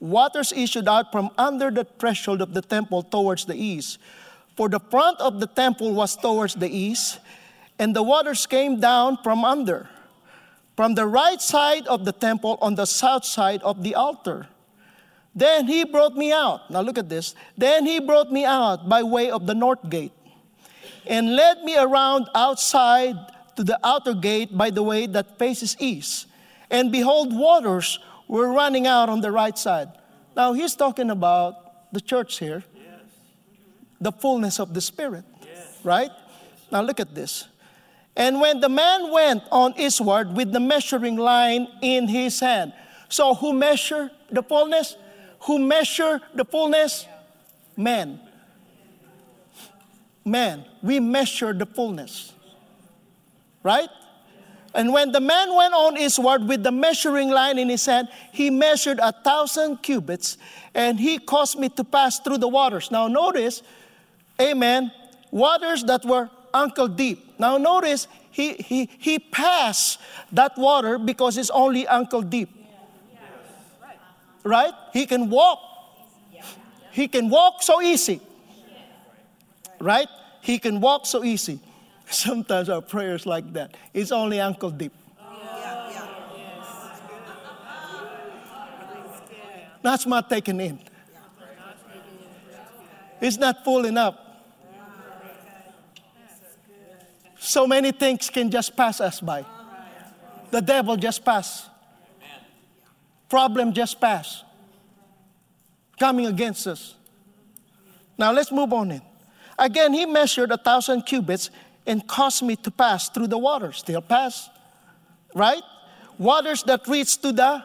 waters issued out from under the threshold of the temple towards the east. For the front of the temple was towards the east, and the waters came down from under, from the right side of the temple on the south side of the altar. Then he brought me out. Now look at this. Then he brought me out by way of the north gate and led me around outside to the outer gate by the way that faces east. And behold, waters were running out on the right side. Now he's talking about the church here, the fullness of the Spirit, right? Now look at this. And when the man went on eastward with the measuring line in his hand, so who measure the fullness? Who measure the fullness? Man. Man. We measure the fullness. Right? And when the man went on eastward with the measuring line in his hand, he measured a thousand cubits and he caused me to pass through the waters. Now, notice, amen, waters that were ankle deep. Now, notice, he, he, he passed that water because it's only ankle deep. Right? He can walk. He can walk so easy. Right? He can walk so easy. Sometimes our prayers like that. It's only ankle deep. That's not taken in. It's not full enough. So many things can just pass us by. The devil just pass. Problem just pass. Coming against us. Now let's move on in. Again, he measured a thousand cubits and caused me to pass through the water. Still pass, right? Waters that reach to the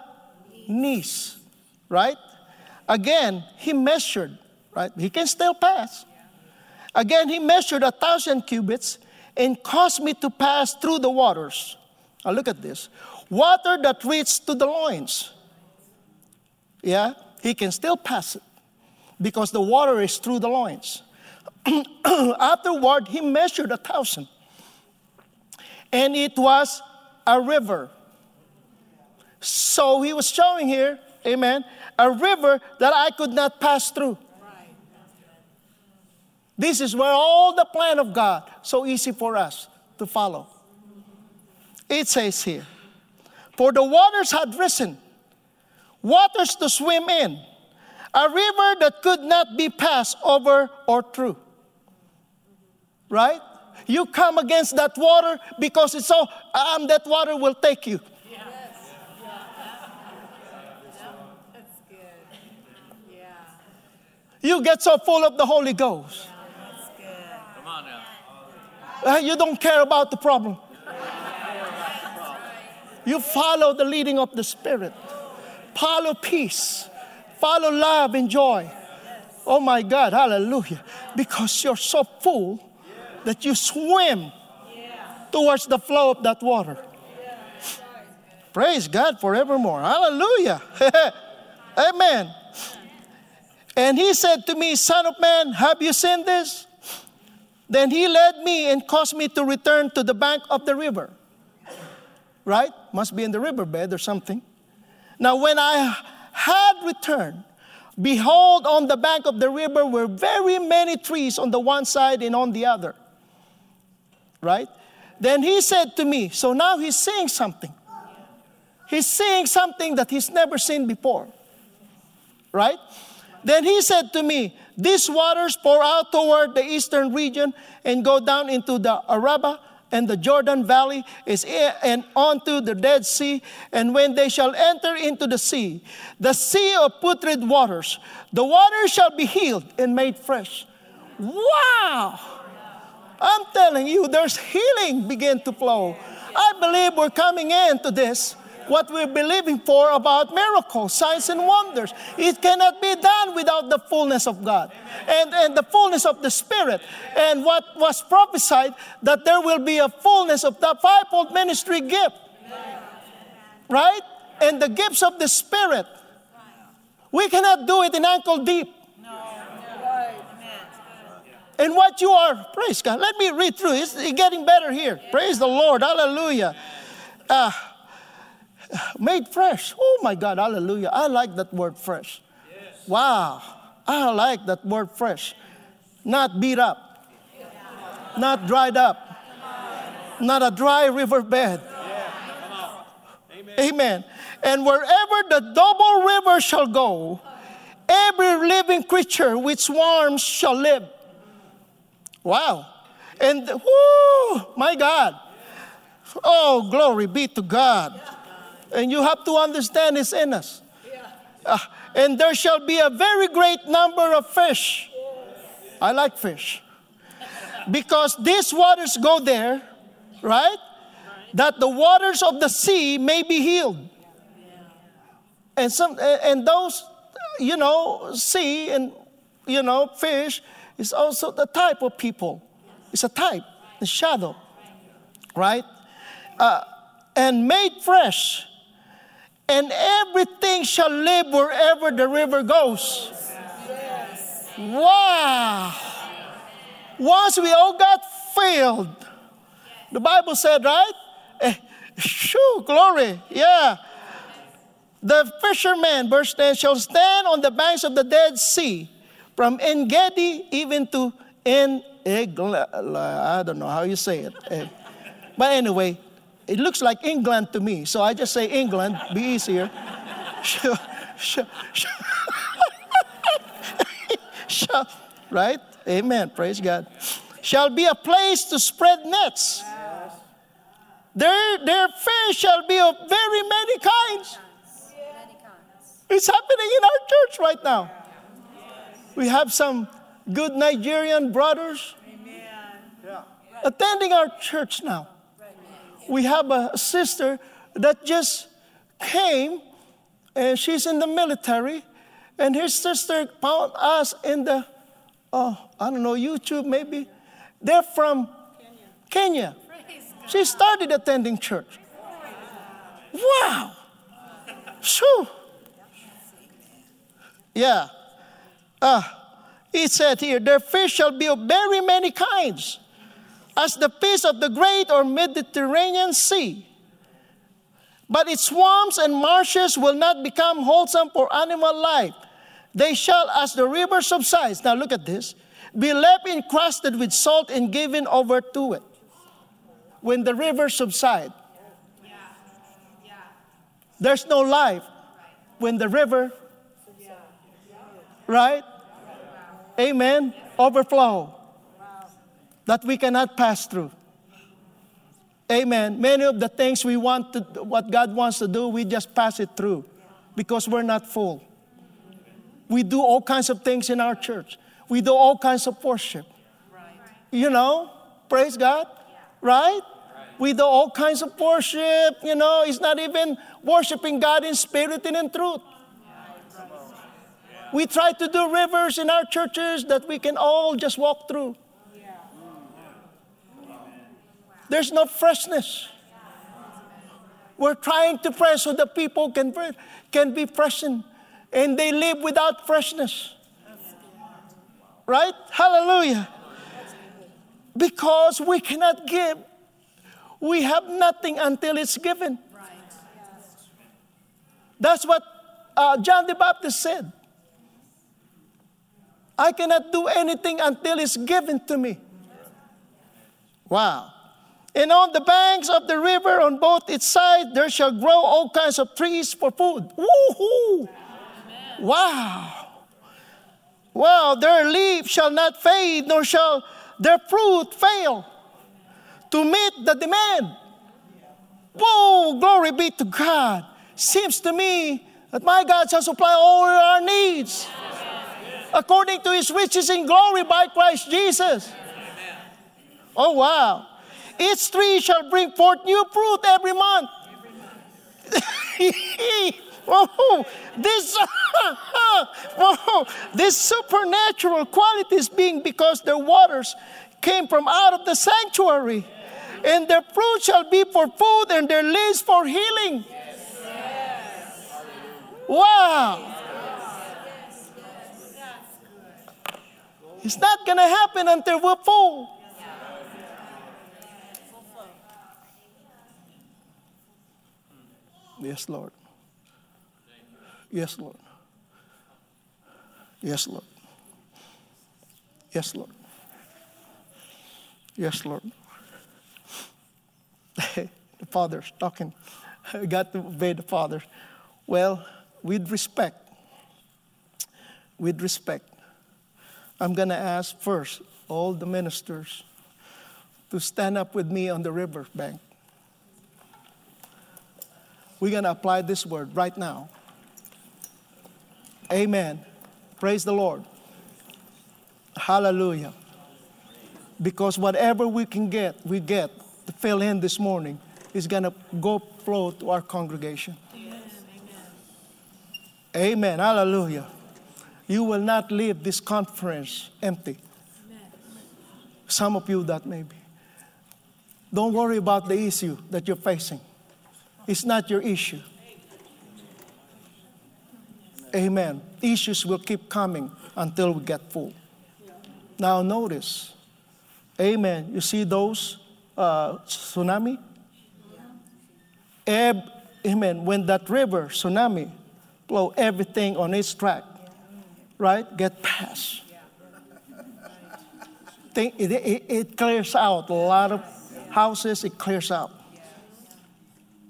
knees, right? Again, he measured, right? He can still pass. Again, he measured a thousand cubits and caused me to pass through the waters. Now look at this. Water that reached to the loins. Yeah, he can still pass it because the water is through the loins. Afterward, he measured a thousand. And it was a river. So he was showing here, amen, a river that I could not pass through. This is where all the plan of God so easy for us to follow. It says here, for the waters had risen, waters to swim in, a river that could not be passed over or through. Right? You come against that water because it's so, um, that water will take you. That's good. Yeah. You get so full of the Holy Ghost. Uh, you don't care about the problem. You follow the leading of the Spirit. Follow peace. Follow love and joy. Oh my God, hallelujah. Because you're so full that you swim towards the flow of that water. Praise God forevermore. Hallelujah. Amen. And he said to me, Son of man, have you seen this? Then he led me and caused me to return to the bank of the river. Right? Must be in the riverbed or something. Now, when I had returned, behold, on the bank of the river were very many trees on the one side and on the other. Right? Then he said to me, so now he's seeing something. He's seeing something that he's never seen before. Right? Then he said to me, These waters pour out toward the eastern region and go down into the Arabah and the Jordan Valley is and onto the Dead Sea. And when they shall enter into the sea, the sea of putrid waters, the water shall be healed and made fresh. Wow! I'm telling you, there's healing begin to flow. I believe we're coming into this what we're believing for about miracles, signs, and wonders. It cannot be done without the fullness of God and, and the fullness of the Spirit. And what was prophesied that there will be a fullness of the fivefold ministry gift, right? And the gifts of the Spirit. We cannot do it in ankle deep. And what you are, praise God. Let me read through. It's getting better here. Praise the Lord. Hallelujah. Uh, made fresh. Oh my God. Hallelujah. I like that word fresh. Wow. I like that word fresh. Not beat up, not dried up, not a dry riverbed. Amen. And wherever the double river shall go, every living creature which swarms shall live. Wow. And, whoo, my God. Oh, glory be to God. And you have to understand it's in us. Uh, and there shall be a very great number of fish. I like fish. Because these waters go there, right? That the waters of the sea may be healed. And some and those, you know, sea and you know, fish is also the type of people. It's a type, the shadow, right? Uh, and made fresh, and everything shall live wherever the river goes. Wow! Once we all got filled, the Bible said, right? Eh, shoo, glory, yeah. The fisherman, verse 10, shall stand on the banks of the Dead Sea from En Gedi even to En I don't know how you say it. Eh. But anyway, it looks like England to me, so I just say England, be easier. right? Amen. Praise God. Shall be a place to spread nets. Their, their fish shall be of very many kinds. It's happening in our church right now. We have some good Nigerian brothers attending our church now. We have a sister that just came and she's in the military, and her sister found us in the, oh, I don't know, YouTube maybe. They're from Kenya. Kenya. She started attending church. Wow. Shoo. Yeah. Uh, he said here, their fish shall be of very many kinds, as the fish of the great or Mediterranean Sea. But its swamps and marshes will not become wholesome for animal life. They shall, as the river subsides, now look at this, be left encrusted with salt and given over to it. When the river subsides, there's no life. When the river, right? Amen. Overflow that we cannot pass through. Amen. Many of the things we want to, what God wants to do, we just pass it through because we're not full. We do all kinds of things in our church. We do all kinds of worship. You know, praise God, right? We do all kinds of worship. You know, it's not even worshiping God in spirit and in truth. We try to do rivers in our churches that we can all just walk through. There's no freshness. We're trying to press so the people can, can be freshened and they live without freshness. Right? Hallelujah. Because we cannot give, we have nothing until it's given. That's what uh, John the Baptist said. I cannot do anything until it's given to me. Wow. And on the banks of the river, on both its sides, there shall grow all kinds of trees for food. Woohoo! Wow. Wow, their leaves shall not fade, nor shall their fruit fail to meet the demand. Whoa, glory be to God. Seems to me that my God shall supply all our needs according to his riches in glory by Christ Jesus. Oh, wow. Each tree shall bring forth new fruit every month. oh, this, oh, this supernatural qualities being because their waters came from out of the sanctuary. And their fruit shall be for food and their leaves for healing. Wow. It's not going to happen until we're full. Yes, Lord. Yes, Lord. Yes, Lord. Yes, Lord. Yes, Lord. the Father's talking. Got to obey the Father. Well, with respect, with respect, I'm going to ask first all the ministers to stand up with me on the river bank. We're going to apply this word right now. Amen. Praise the Lord. Hallelujah. Because whatever we can get, we get to fill in this morning is going to go flow to our congregation. Amen. Hallelujah. You will not leave this conference empty. Some of you that maybe. Don't worry about the issue that you're facing. It's not your issue. Amen. Issues will keep coming until we get full. Now, notice, amen. You see those uh, tsunami? Ebb, amen. When that river, tsunami, blow everything on its track, right? Get past. Think, it, it, it clears out a lot of houses, it clears out.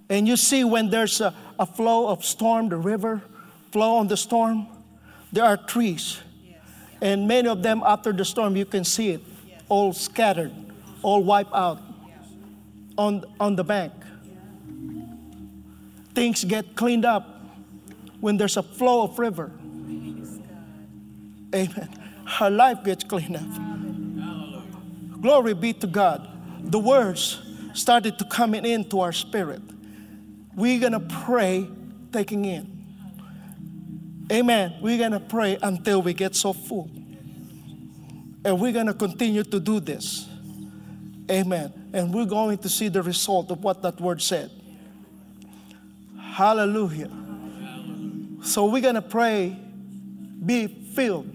And you see when there's a, a flow of storm, the river, flow on the storm, there are trees. And many of them, after the storm, you can see it all scattered, all wiped out on, on the bank. Things get cleaned up when there's a flow of river. Amen. Her life gets cleaned up. Glory be to God. The words started to coming into our spirit. We're gonna pray taking in. Amen. We're going to pray until we get so full. And we're going to continue to do this. Amen. And we're going to see the result of what that word said. Hallelujah. So we're going to pray, be filled.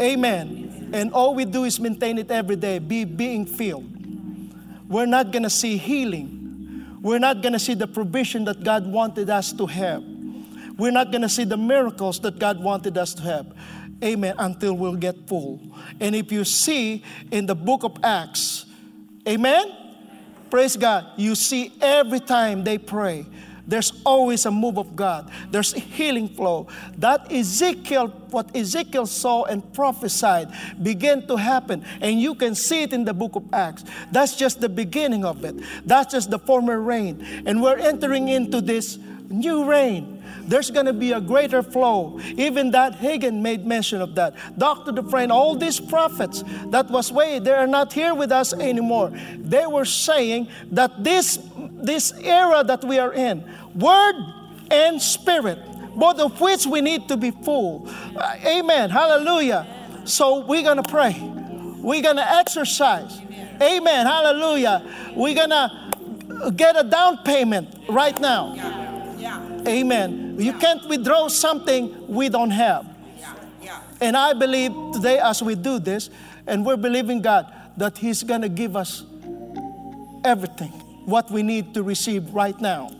Amen. And all we do is maintain it every day, be being filled. We're not going to see healing. We're not going to see the provision that God wanted us to have we're not going to see the miracles that God wanted us to have. Amen. Until we'll get full. And if you see in the book of Acts, amen. Praise God. You see every time they pray, there's always a move of God. There's a healing flow. That Ezekiel, what Ezekiel saw and prophesied, began to happen. And you can see it in the book of Acts. That's just the beginning of it. That's just the former rain. And we're entering into this new rain there's going to be a greater flow. Even that Hagin made mention of that. Dr. Dufresne, all these prophets that was way, they are not here with us anymore. They were saying that this, this era that we are in, word and spirit, both of which we need to be full. Uh, amen. Hallelujah. So we're going to pray. We're going to exercise. Amen. Hallelujah. We're going to get a down payment right now. Amen. You can't withdraw something we don't have. And I believe today, as we do this, and we're believing God that He's going to give us everything, what we need to receive right now.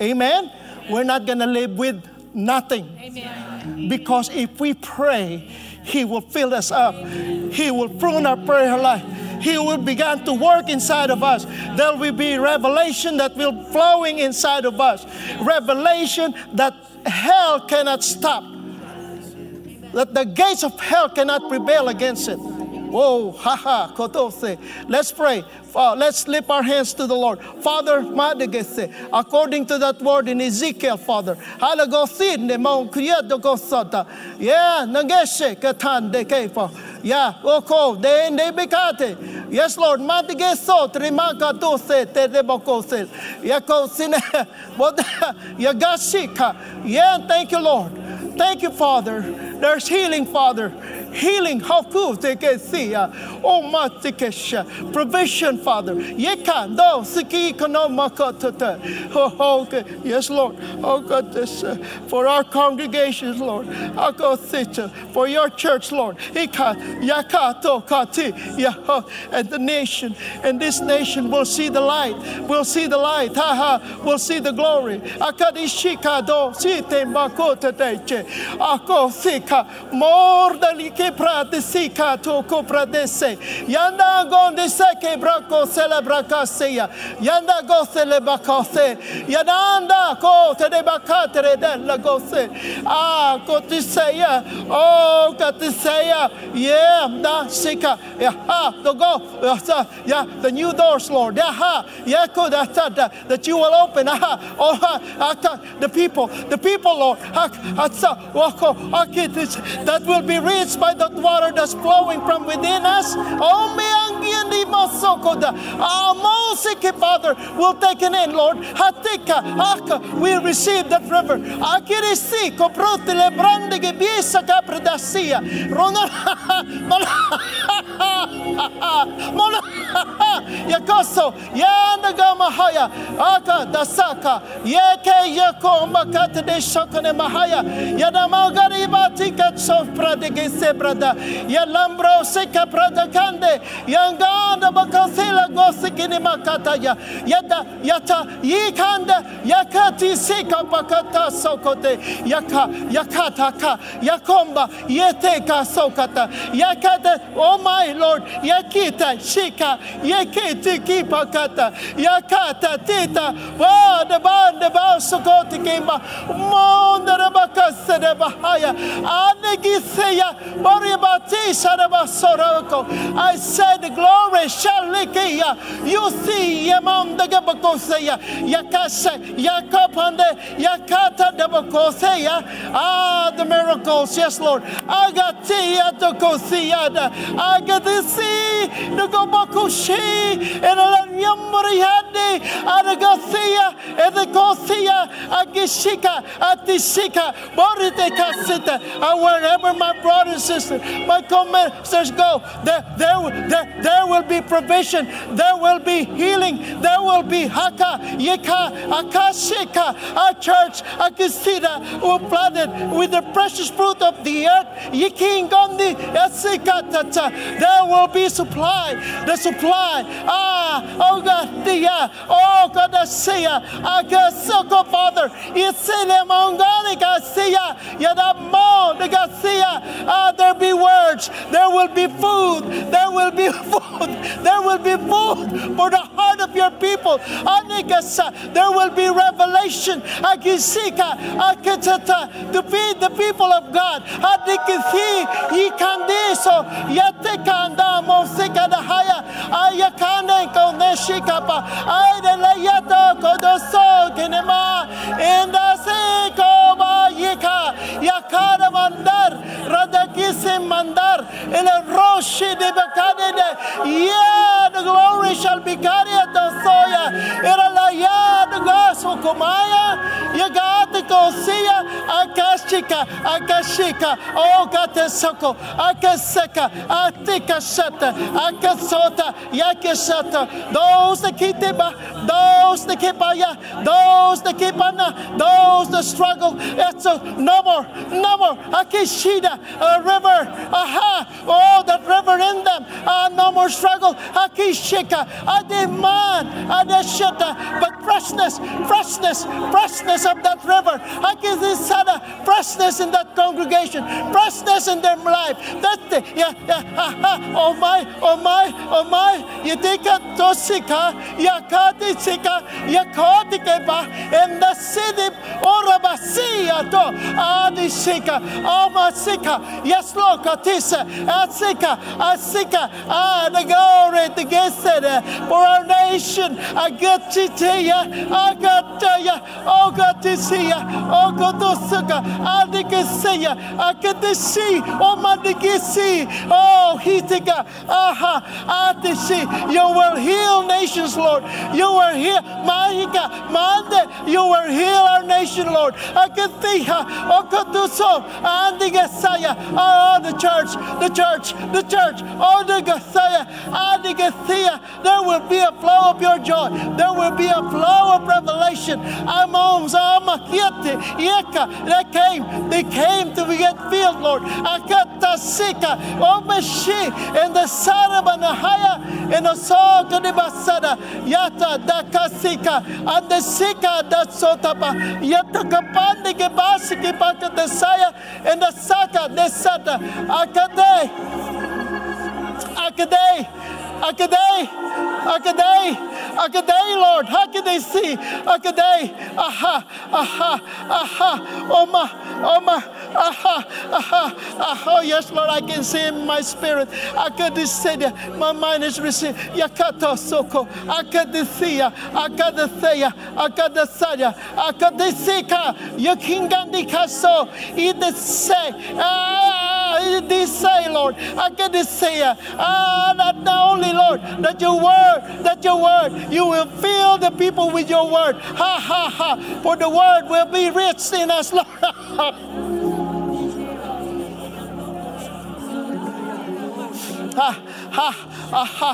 Amen? We're not going to live with nothing. Amen. Because if we pray, He will fill us up, He will prune our prayer life. He will begin to work inside of us. There will be revelation that will flowing inside of us. Revelation that hell cannot stop. That the gates of hell cannot prevail against it. Whoa, haha, kotose. Let's pray. Let's lift our hands to the Lord. Father, madegese, according to that word in Ezekiel, Father. Halagosin de mon kriedo gosota. Yeah, nageshe katan de kefa. Yeah, oko de ende bekate. Yes, Lord. Madigeso trimaka dose te debokose. Yakosine. Yagashika. Yeah, thank you, Lord. Thank you, Father. There's healing, Father. Healing. How cool they can see. Uh, oh, matikesha. Uh, provision, Father. Yeka do siki kono makotata. Oh, oh, okay. Yes, Lord. Oh, God, this uh, for our congregations, Lord. Oh, I go sit uh, for your church, Lord. Ika yakato kati yaho. And the nation, and this nation will see the light. We'll see the light. Ha ha. We'll see the glory. Akadishika do site makota teche. Ako sika more than ke prate sika to ko pradese. Yanda gonde seke brako celebra seya. Yanda go celebakase. Yanda ko te de bakatere de la gose. Ah, ko te seya. Oh, ko te seya. Yeah, da sika. Yeah, ha, to go. Yeah, the new doors, Lord. Yeah, ha. Yeah, ko da that you will open. Ah, oh, ha. The people, the people, Lord. Ha, atsa, wako, akitis, that will be reached by the water that's flowing from within us. Oh, angiandi Ah, mosike, Father, will take it in, Lord. Hatika, aka, we receive that river. Akirisi, koprote le brande ge biesa capredasia. Rona, Mona, Yakoso, Yanda Gamahaya, Aka, Dasaka, Yeke Yako, de Shokane Mahaya, Yadamagari Batika Sopra de Gesebrada, Yalambro Seka Prada Kande, Yanganda Bakasela Gosikini Makataya, Yada, Yata, Yikanda, Yakati Seka Bakata Sokote, Yaka, Yakataka, Yakomba, Yeteka Sokata, Yakata, oh my Lord, Yakita, Shika, Yakiti Kipakata, Yakata, Tita, Wada Banda Basokoti Kimba, Monda Rabakasa de Bahaya, Anegiseya, Boribati Sarabasoroko. I said, Glory shall likia. You see, Yamam the Gabakoseya, Yakasa, Yakapande, Yakata Dabakoseya. Ah, the miracles, yes, Lord. Agatia to Kosiada, Agadisi, the Gobakushi, and Alanyamuriadi, Adagasia, and the Kosia, Agishika, Atishika, Borite Kasita, and wherever my brothers and sisters, my commenters go, there, there, there will be provision, there will be healing, there will be Haka, Yika, Akashika, our church, Akisida, who planted with the precious fruit of the earth, Yikingandi, Esikatata, there will be supply, the supply, ah, oh God, the, oh God, the Sia, Akasoko, Father, Isile Mongani Gasia, Yadamo, the Gasia, ah, there be words, there will be food, there will be food, there will be food for the heart of your people, Anikasa, there will be revelation, Akisika, Akitata, to feed the people of God, Adikisi, Yikandiso, Yatekanda, Mosika, the Haya, Ayakane, Koneshikapa, Aidelayata, Kodoso, Kinema, Indasiko, Yika, Yakara Mandar, Radakisi Mandar, El Roshi de Bakadede, yeah, the glory shall be carried Soya, Eralaya, the Gospel Kumaya, Yagata Kosia, Akashika, Akashika, Oh Gatesoko, Akaseka, Atika Shata, Akasota, Yakashata, those that keep those that keep Aya, those that keep Anna, those that struggle, it's a no more, no more, Akishida, a river, aha, oh, that river in them, ah, no more struggle. Hakishika, I demand, I deshita, but freshness, freshness, freshness of that river. Hakizisada, freshness in that congregation, freshness in their life. That's the, yeah, yeah, ha, ha, oh my, oh my, oh my, Yedika tosika, yakati sika, yakoti keba, in the city, orabasia to, adisika, amasika, yes, Lord, katisa, asika, asika, the glory, the gesed, for our nation, I get to tell ya, I got to ya, oh, got to see ya, oh, got to suka, I can see ya, I get to see, oh, my, can see, oh, hitika, aha, uh-huh, I can see, you will heal nations, Lord, you will heal, mahika, mande, you will heal our nation, Lord, I can see ya, oh, got to so, and the Gesaya, oh, the church, the church, the church, oh, the the Gesaya, there will be a flow of your joy, there will be a flow of revelation. Amons, Amakiete, Yeka, they came, they came to get filled, Lord. Akata Sika, Omeshi, and the Sarabanahaya, and the Basada, Yata, Dakasika, and the Sika, that Sotapa, Yata Kapande, Gebasiki, Baka, the Saya, and the Saka, the Akade, Akadei, Akadei, Akadei, Akadei, Lord, how can they see? Akadei, aha, aha, aha, oma, oma, aha, aha, aha. Oh, yes, Lord, I can see in my spirit. Akadisidia, my mind is received. Yakato soko, Akadisia, Akadisia, Akadisia, Akadisika, Yukingandika so, Idisse, ah, this say, Lord, I can say, ah, not only, Lord, that your word, that your word, you will fill the people with your word. Ha ha ha. For the word will be rich in us, Lord. ha ha aha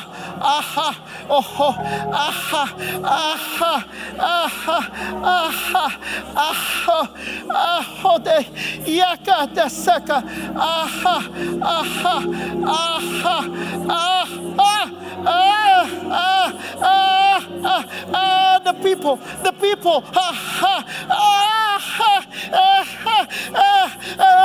aha oh aha aha aha aha aha aha de yaka de saka aha aha aha aha ah ah ah ah ah the people the people ah ah ah ah ah ah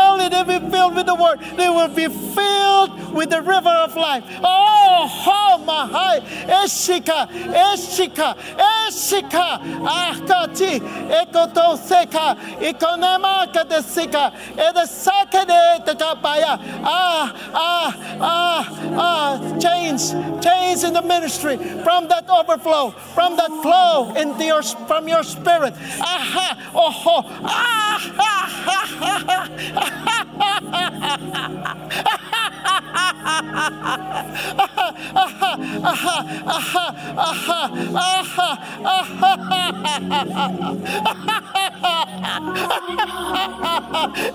only they be filled with the word. They will be filled with the river of life. Oh oh my high eshika eshika eshika akati ekoto seka ikonema kadesika edesaka de tekapaya. Ah ah ah ah chains chains in the ministry from that overflow from that flow into your from your spirit. Aha oh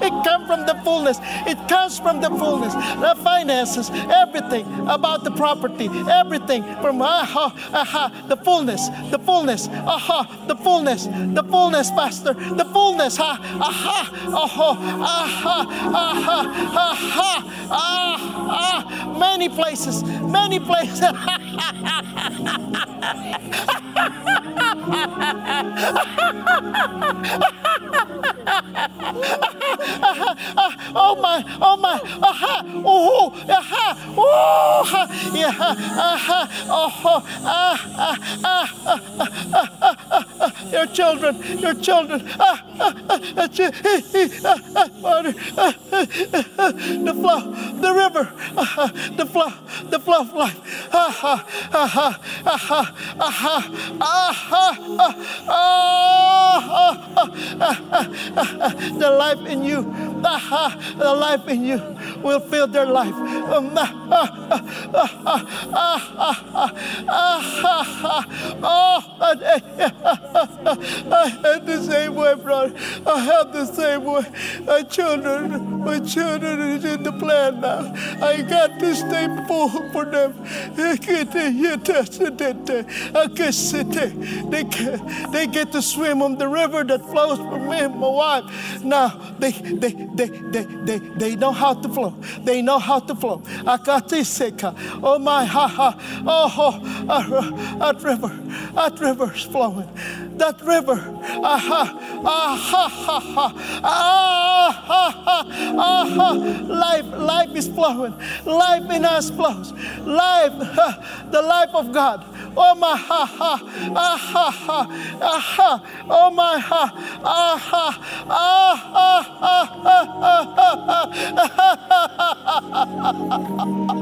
it comes from the fullness. It comes from the fullness. The finances, everything about the property, everything from aha, aha, the fullness, the fullness, aha, the fullness, the fullness, Pastor, the fullness, fullness. Ha, aha, oh, aha, aha, aha, ah, ah, many places, many places. oh my, oh my, aha, oh, aha, oh, aha, yeah, aha, oh, ah, ah, ah, ah, ah, ah, ah. ah your children, your children, ah, ah, ah, ah, ah, ah, water, ah, ah, ah, the flow, the river, ah, the flow, the flow of life, ah, ah, ah, ah, ah, ah, ah, ah, ah, ah, ah, the life in you, aha, the life in you will fill their life. Um, ah, ah, ah, ah, ah, ah, ah, ah, ah, ah, oh, ah, eh, ah, ah, I had the same way, brother. I have the same way. My children, my children is in the plan now. I got to stay full for them. They get, to swim on the river that flows for me and my wife. Now they they they they they, they know how to flow. They know how to flow. Akatiseka. Oh my ha ha. Oh, oh, oh that river. That river is flowing. That river. Aha. Aha. Ha, ha. Ah, ha, ha. Aha. Life, life is flowing. Life in us flows. Life, the life of God. Oh my ha ha. Aha. Ha. Aha. Oh my ha. Aha. Ah, aha, aha, aha, aha, aha,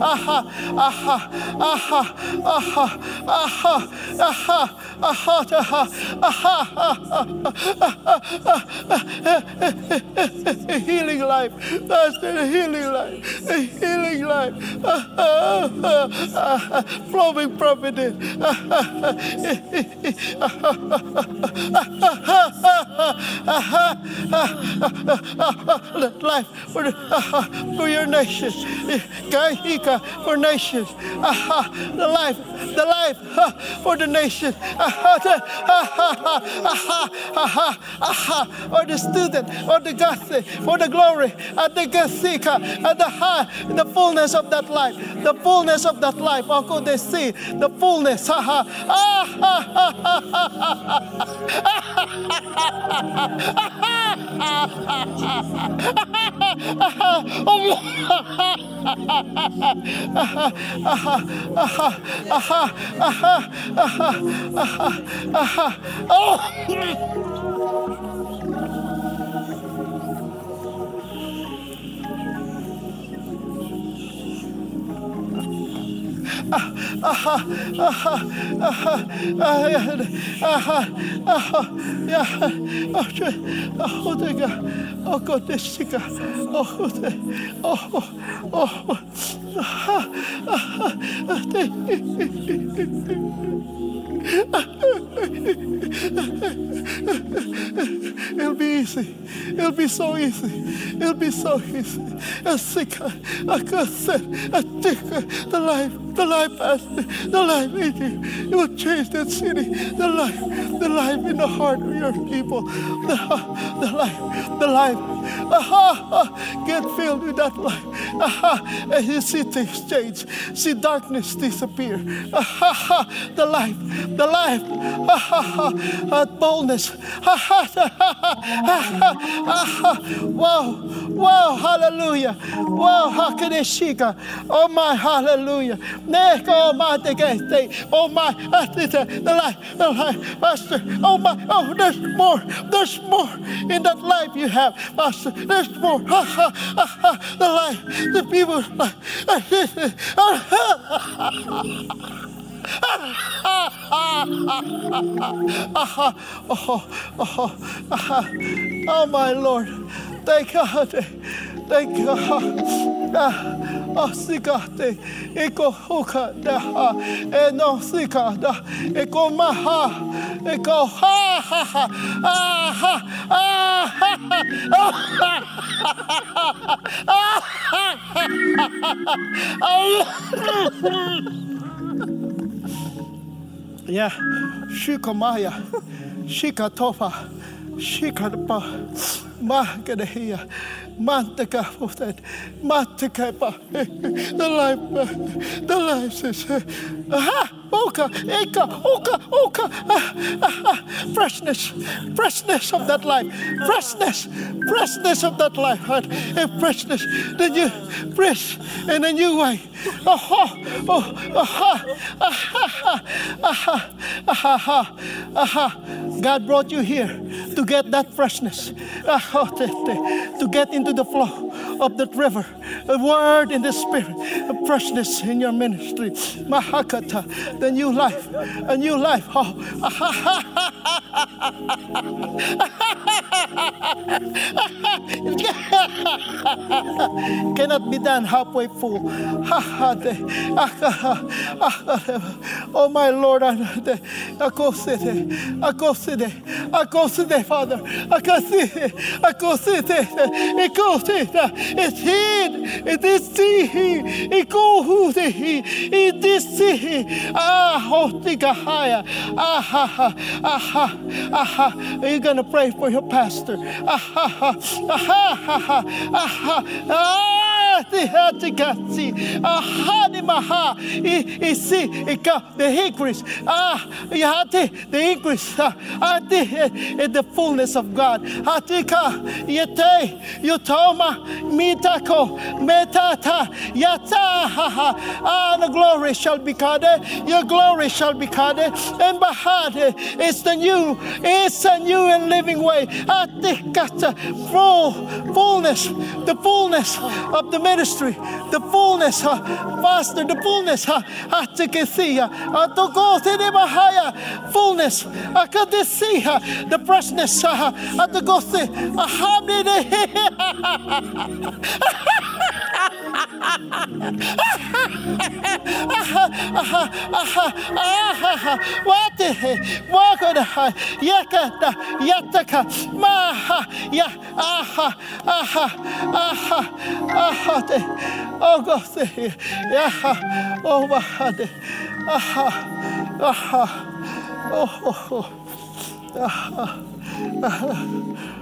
aha, aha, aha, aha, aha, aha, aha, aha, aha, healing life. That's the healing life. A healing life. Flowing providence. life for, the, your nation. Africa for nations. Aha, the life, the life uh, for the nation. Aha, the, aha, aha, aha, aha, or the student, or the gospel, for the glory, and the gasika, and the high, the fullness of that life, the fullness of that life. How could they see the fullness? Ah, aha, aha, aha, aha, aha, Oh! Oh, oh, Digga, oh Gott, det sticker, oh, det, oh, oh, aha, It'll be easy. It'll be so easy. It'll be so easy. A sick, a cursed, a thick, the life, the life, the life in you. Will change that city. The life, the life in the heart of your people. The, the life, the life. Aha, get filled with that life. Aha, and you see things change. See darkness disappear. Aha, the life, the life. Aha, that boldness. Wow, wow, hallelujah. Wow, hakaneshika. Oh my, hallelujah. Oh my, oh my, the life, the life, Master. Oh my, oh, there's more, there's more in that life you have, Master. There's more. Ha, ha, ha, ha. The life, the people. oh, my Lord. Thank God. Thank you. Oh, sika te, eko hoka daha, eno sika da. Yeah, shika maya, shika magadehia, mantaka futet, mantakapa, the life, the life says, aha, oka, eka, oka, oka, ah, ah, ah, freshness, freshness of that life, freshness, freshness of that life, and freshness, then you fresh in a new way. Aha, oh, aha, aha, aha, aha, aha. God brought you here to get that freshness, Eh, eh, to get into the flow of that river, a word in the spirit, a freshness in your ministry. Mahakata, the new life, a new life. Oh, Cannot be done halfway full. Oh my Lord, akosite, akosite, akosite, Father, akosite, akosite, akosite. It's hid. It is see. It go It is see. Ah, hotika haya. Aha, aha, aha. Are you gonna pray for your pastor? Aha, aha, aha, aha. Ah tihatikasi ahani maha isi ika the increase ah yate the increase ati in the fullness of God atika yete yutoma mitako metata yata ah the glory shall be kade your glory shall be kade and bahade it's the new it's a new and living way. Atikata full fullness the fullness of the ministry, the fullness, uh, faster, the fullness, uh, Atikesia, Atokose fullness, Akadesia, the freshness, Ahamne. Wate, Wakoda, Yakata, Yataka, Maha, Ya, Aha, Aha, Aha, Aha, Oh God, Yaha, Oh Mahade, Aha, Aha, Oh, oh, oh, Aha, Aha,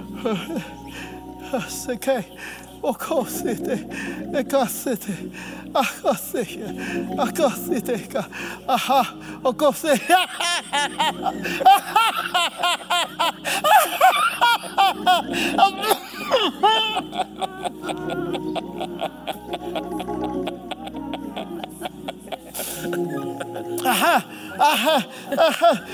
Seke. Okosite, ekasite, akasite, akasite, aha, okosite. Aha, aha, aha,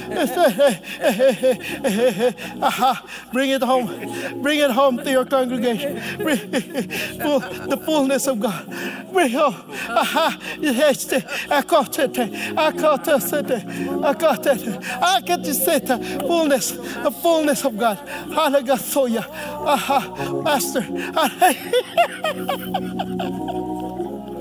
aha. Bring it home. Bring it home to your congregation. Bring the fullness of God. Bring it home. Aha. Yes, I got it. I got it. I got it. I say the fullness, the fullness of God. Hallelujah. Uh-huh. Aha. Master.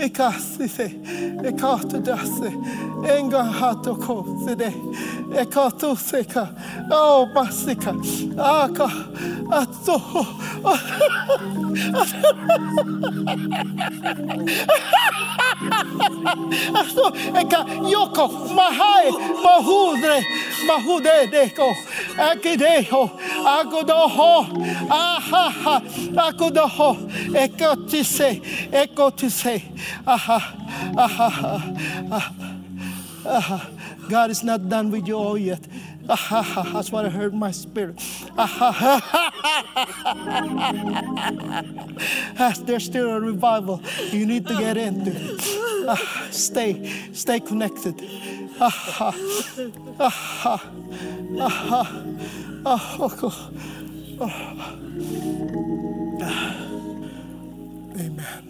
ekasise, ekato dase, enga hato ko sede, ekato seka, oh basika, aka, ato, ato, eka yoko, mahai, mahudre, mahude deko, akideho, agodoho, aha, agodoho, ekotise, ekotise, aha, aha, aha, aha. God is not done with you all yet. Aha, that's what I heard my spirit. There's still a revival you need to get into. Stay, stay connected. Aha, aha, aha, aha. Amen.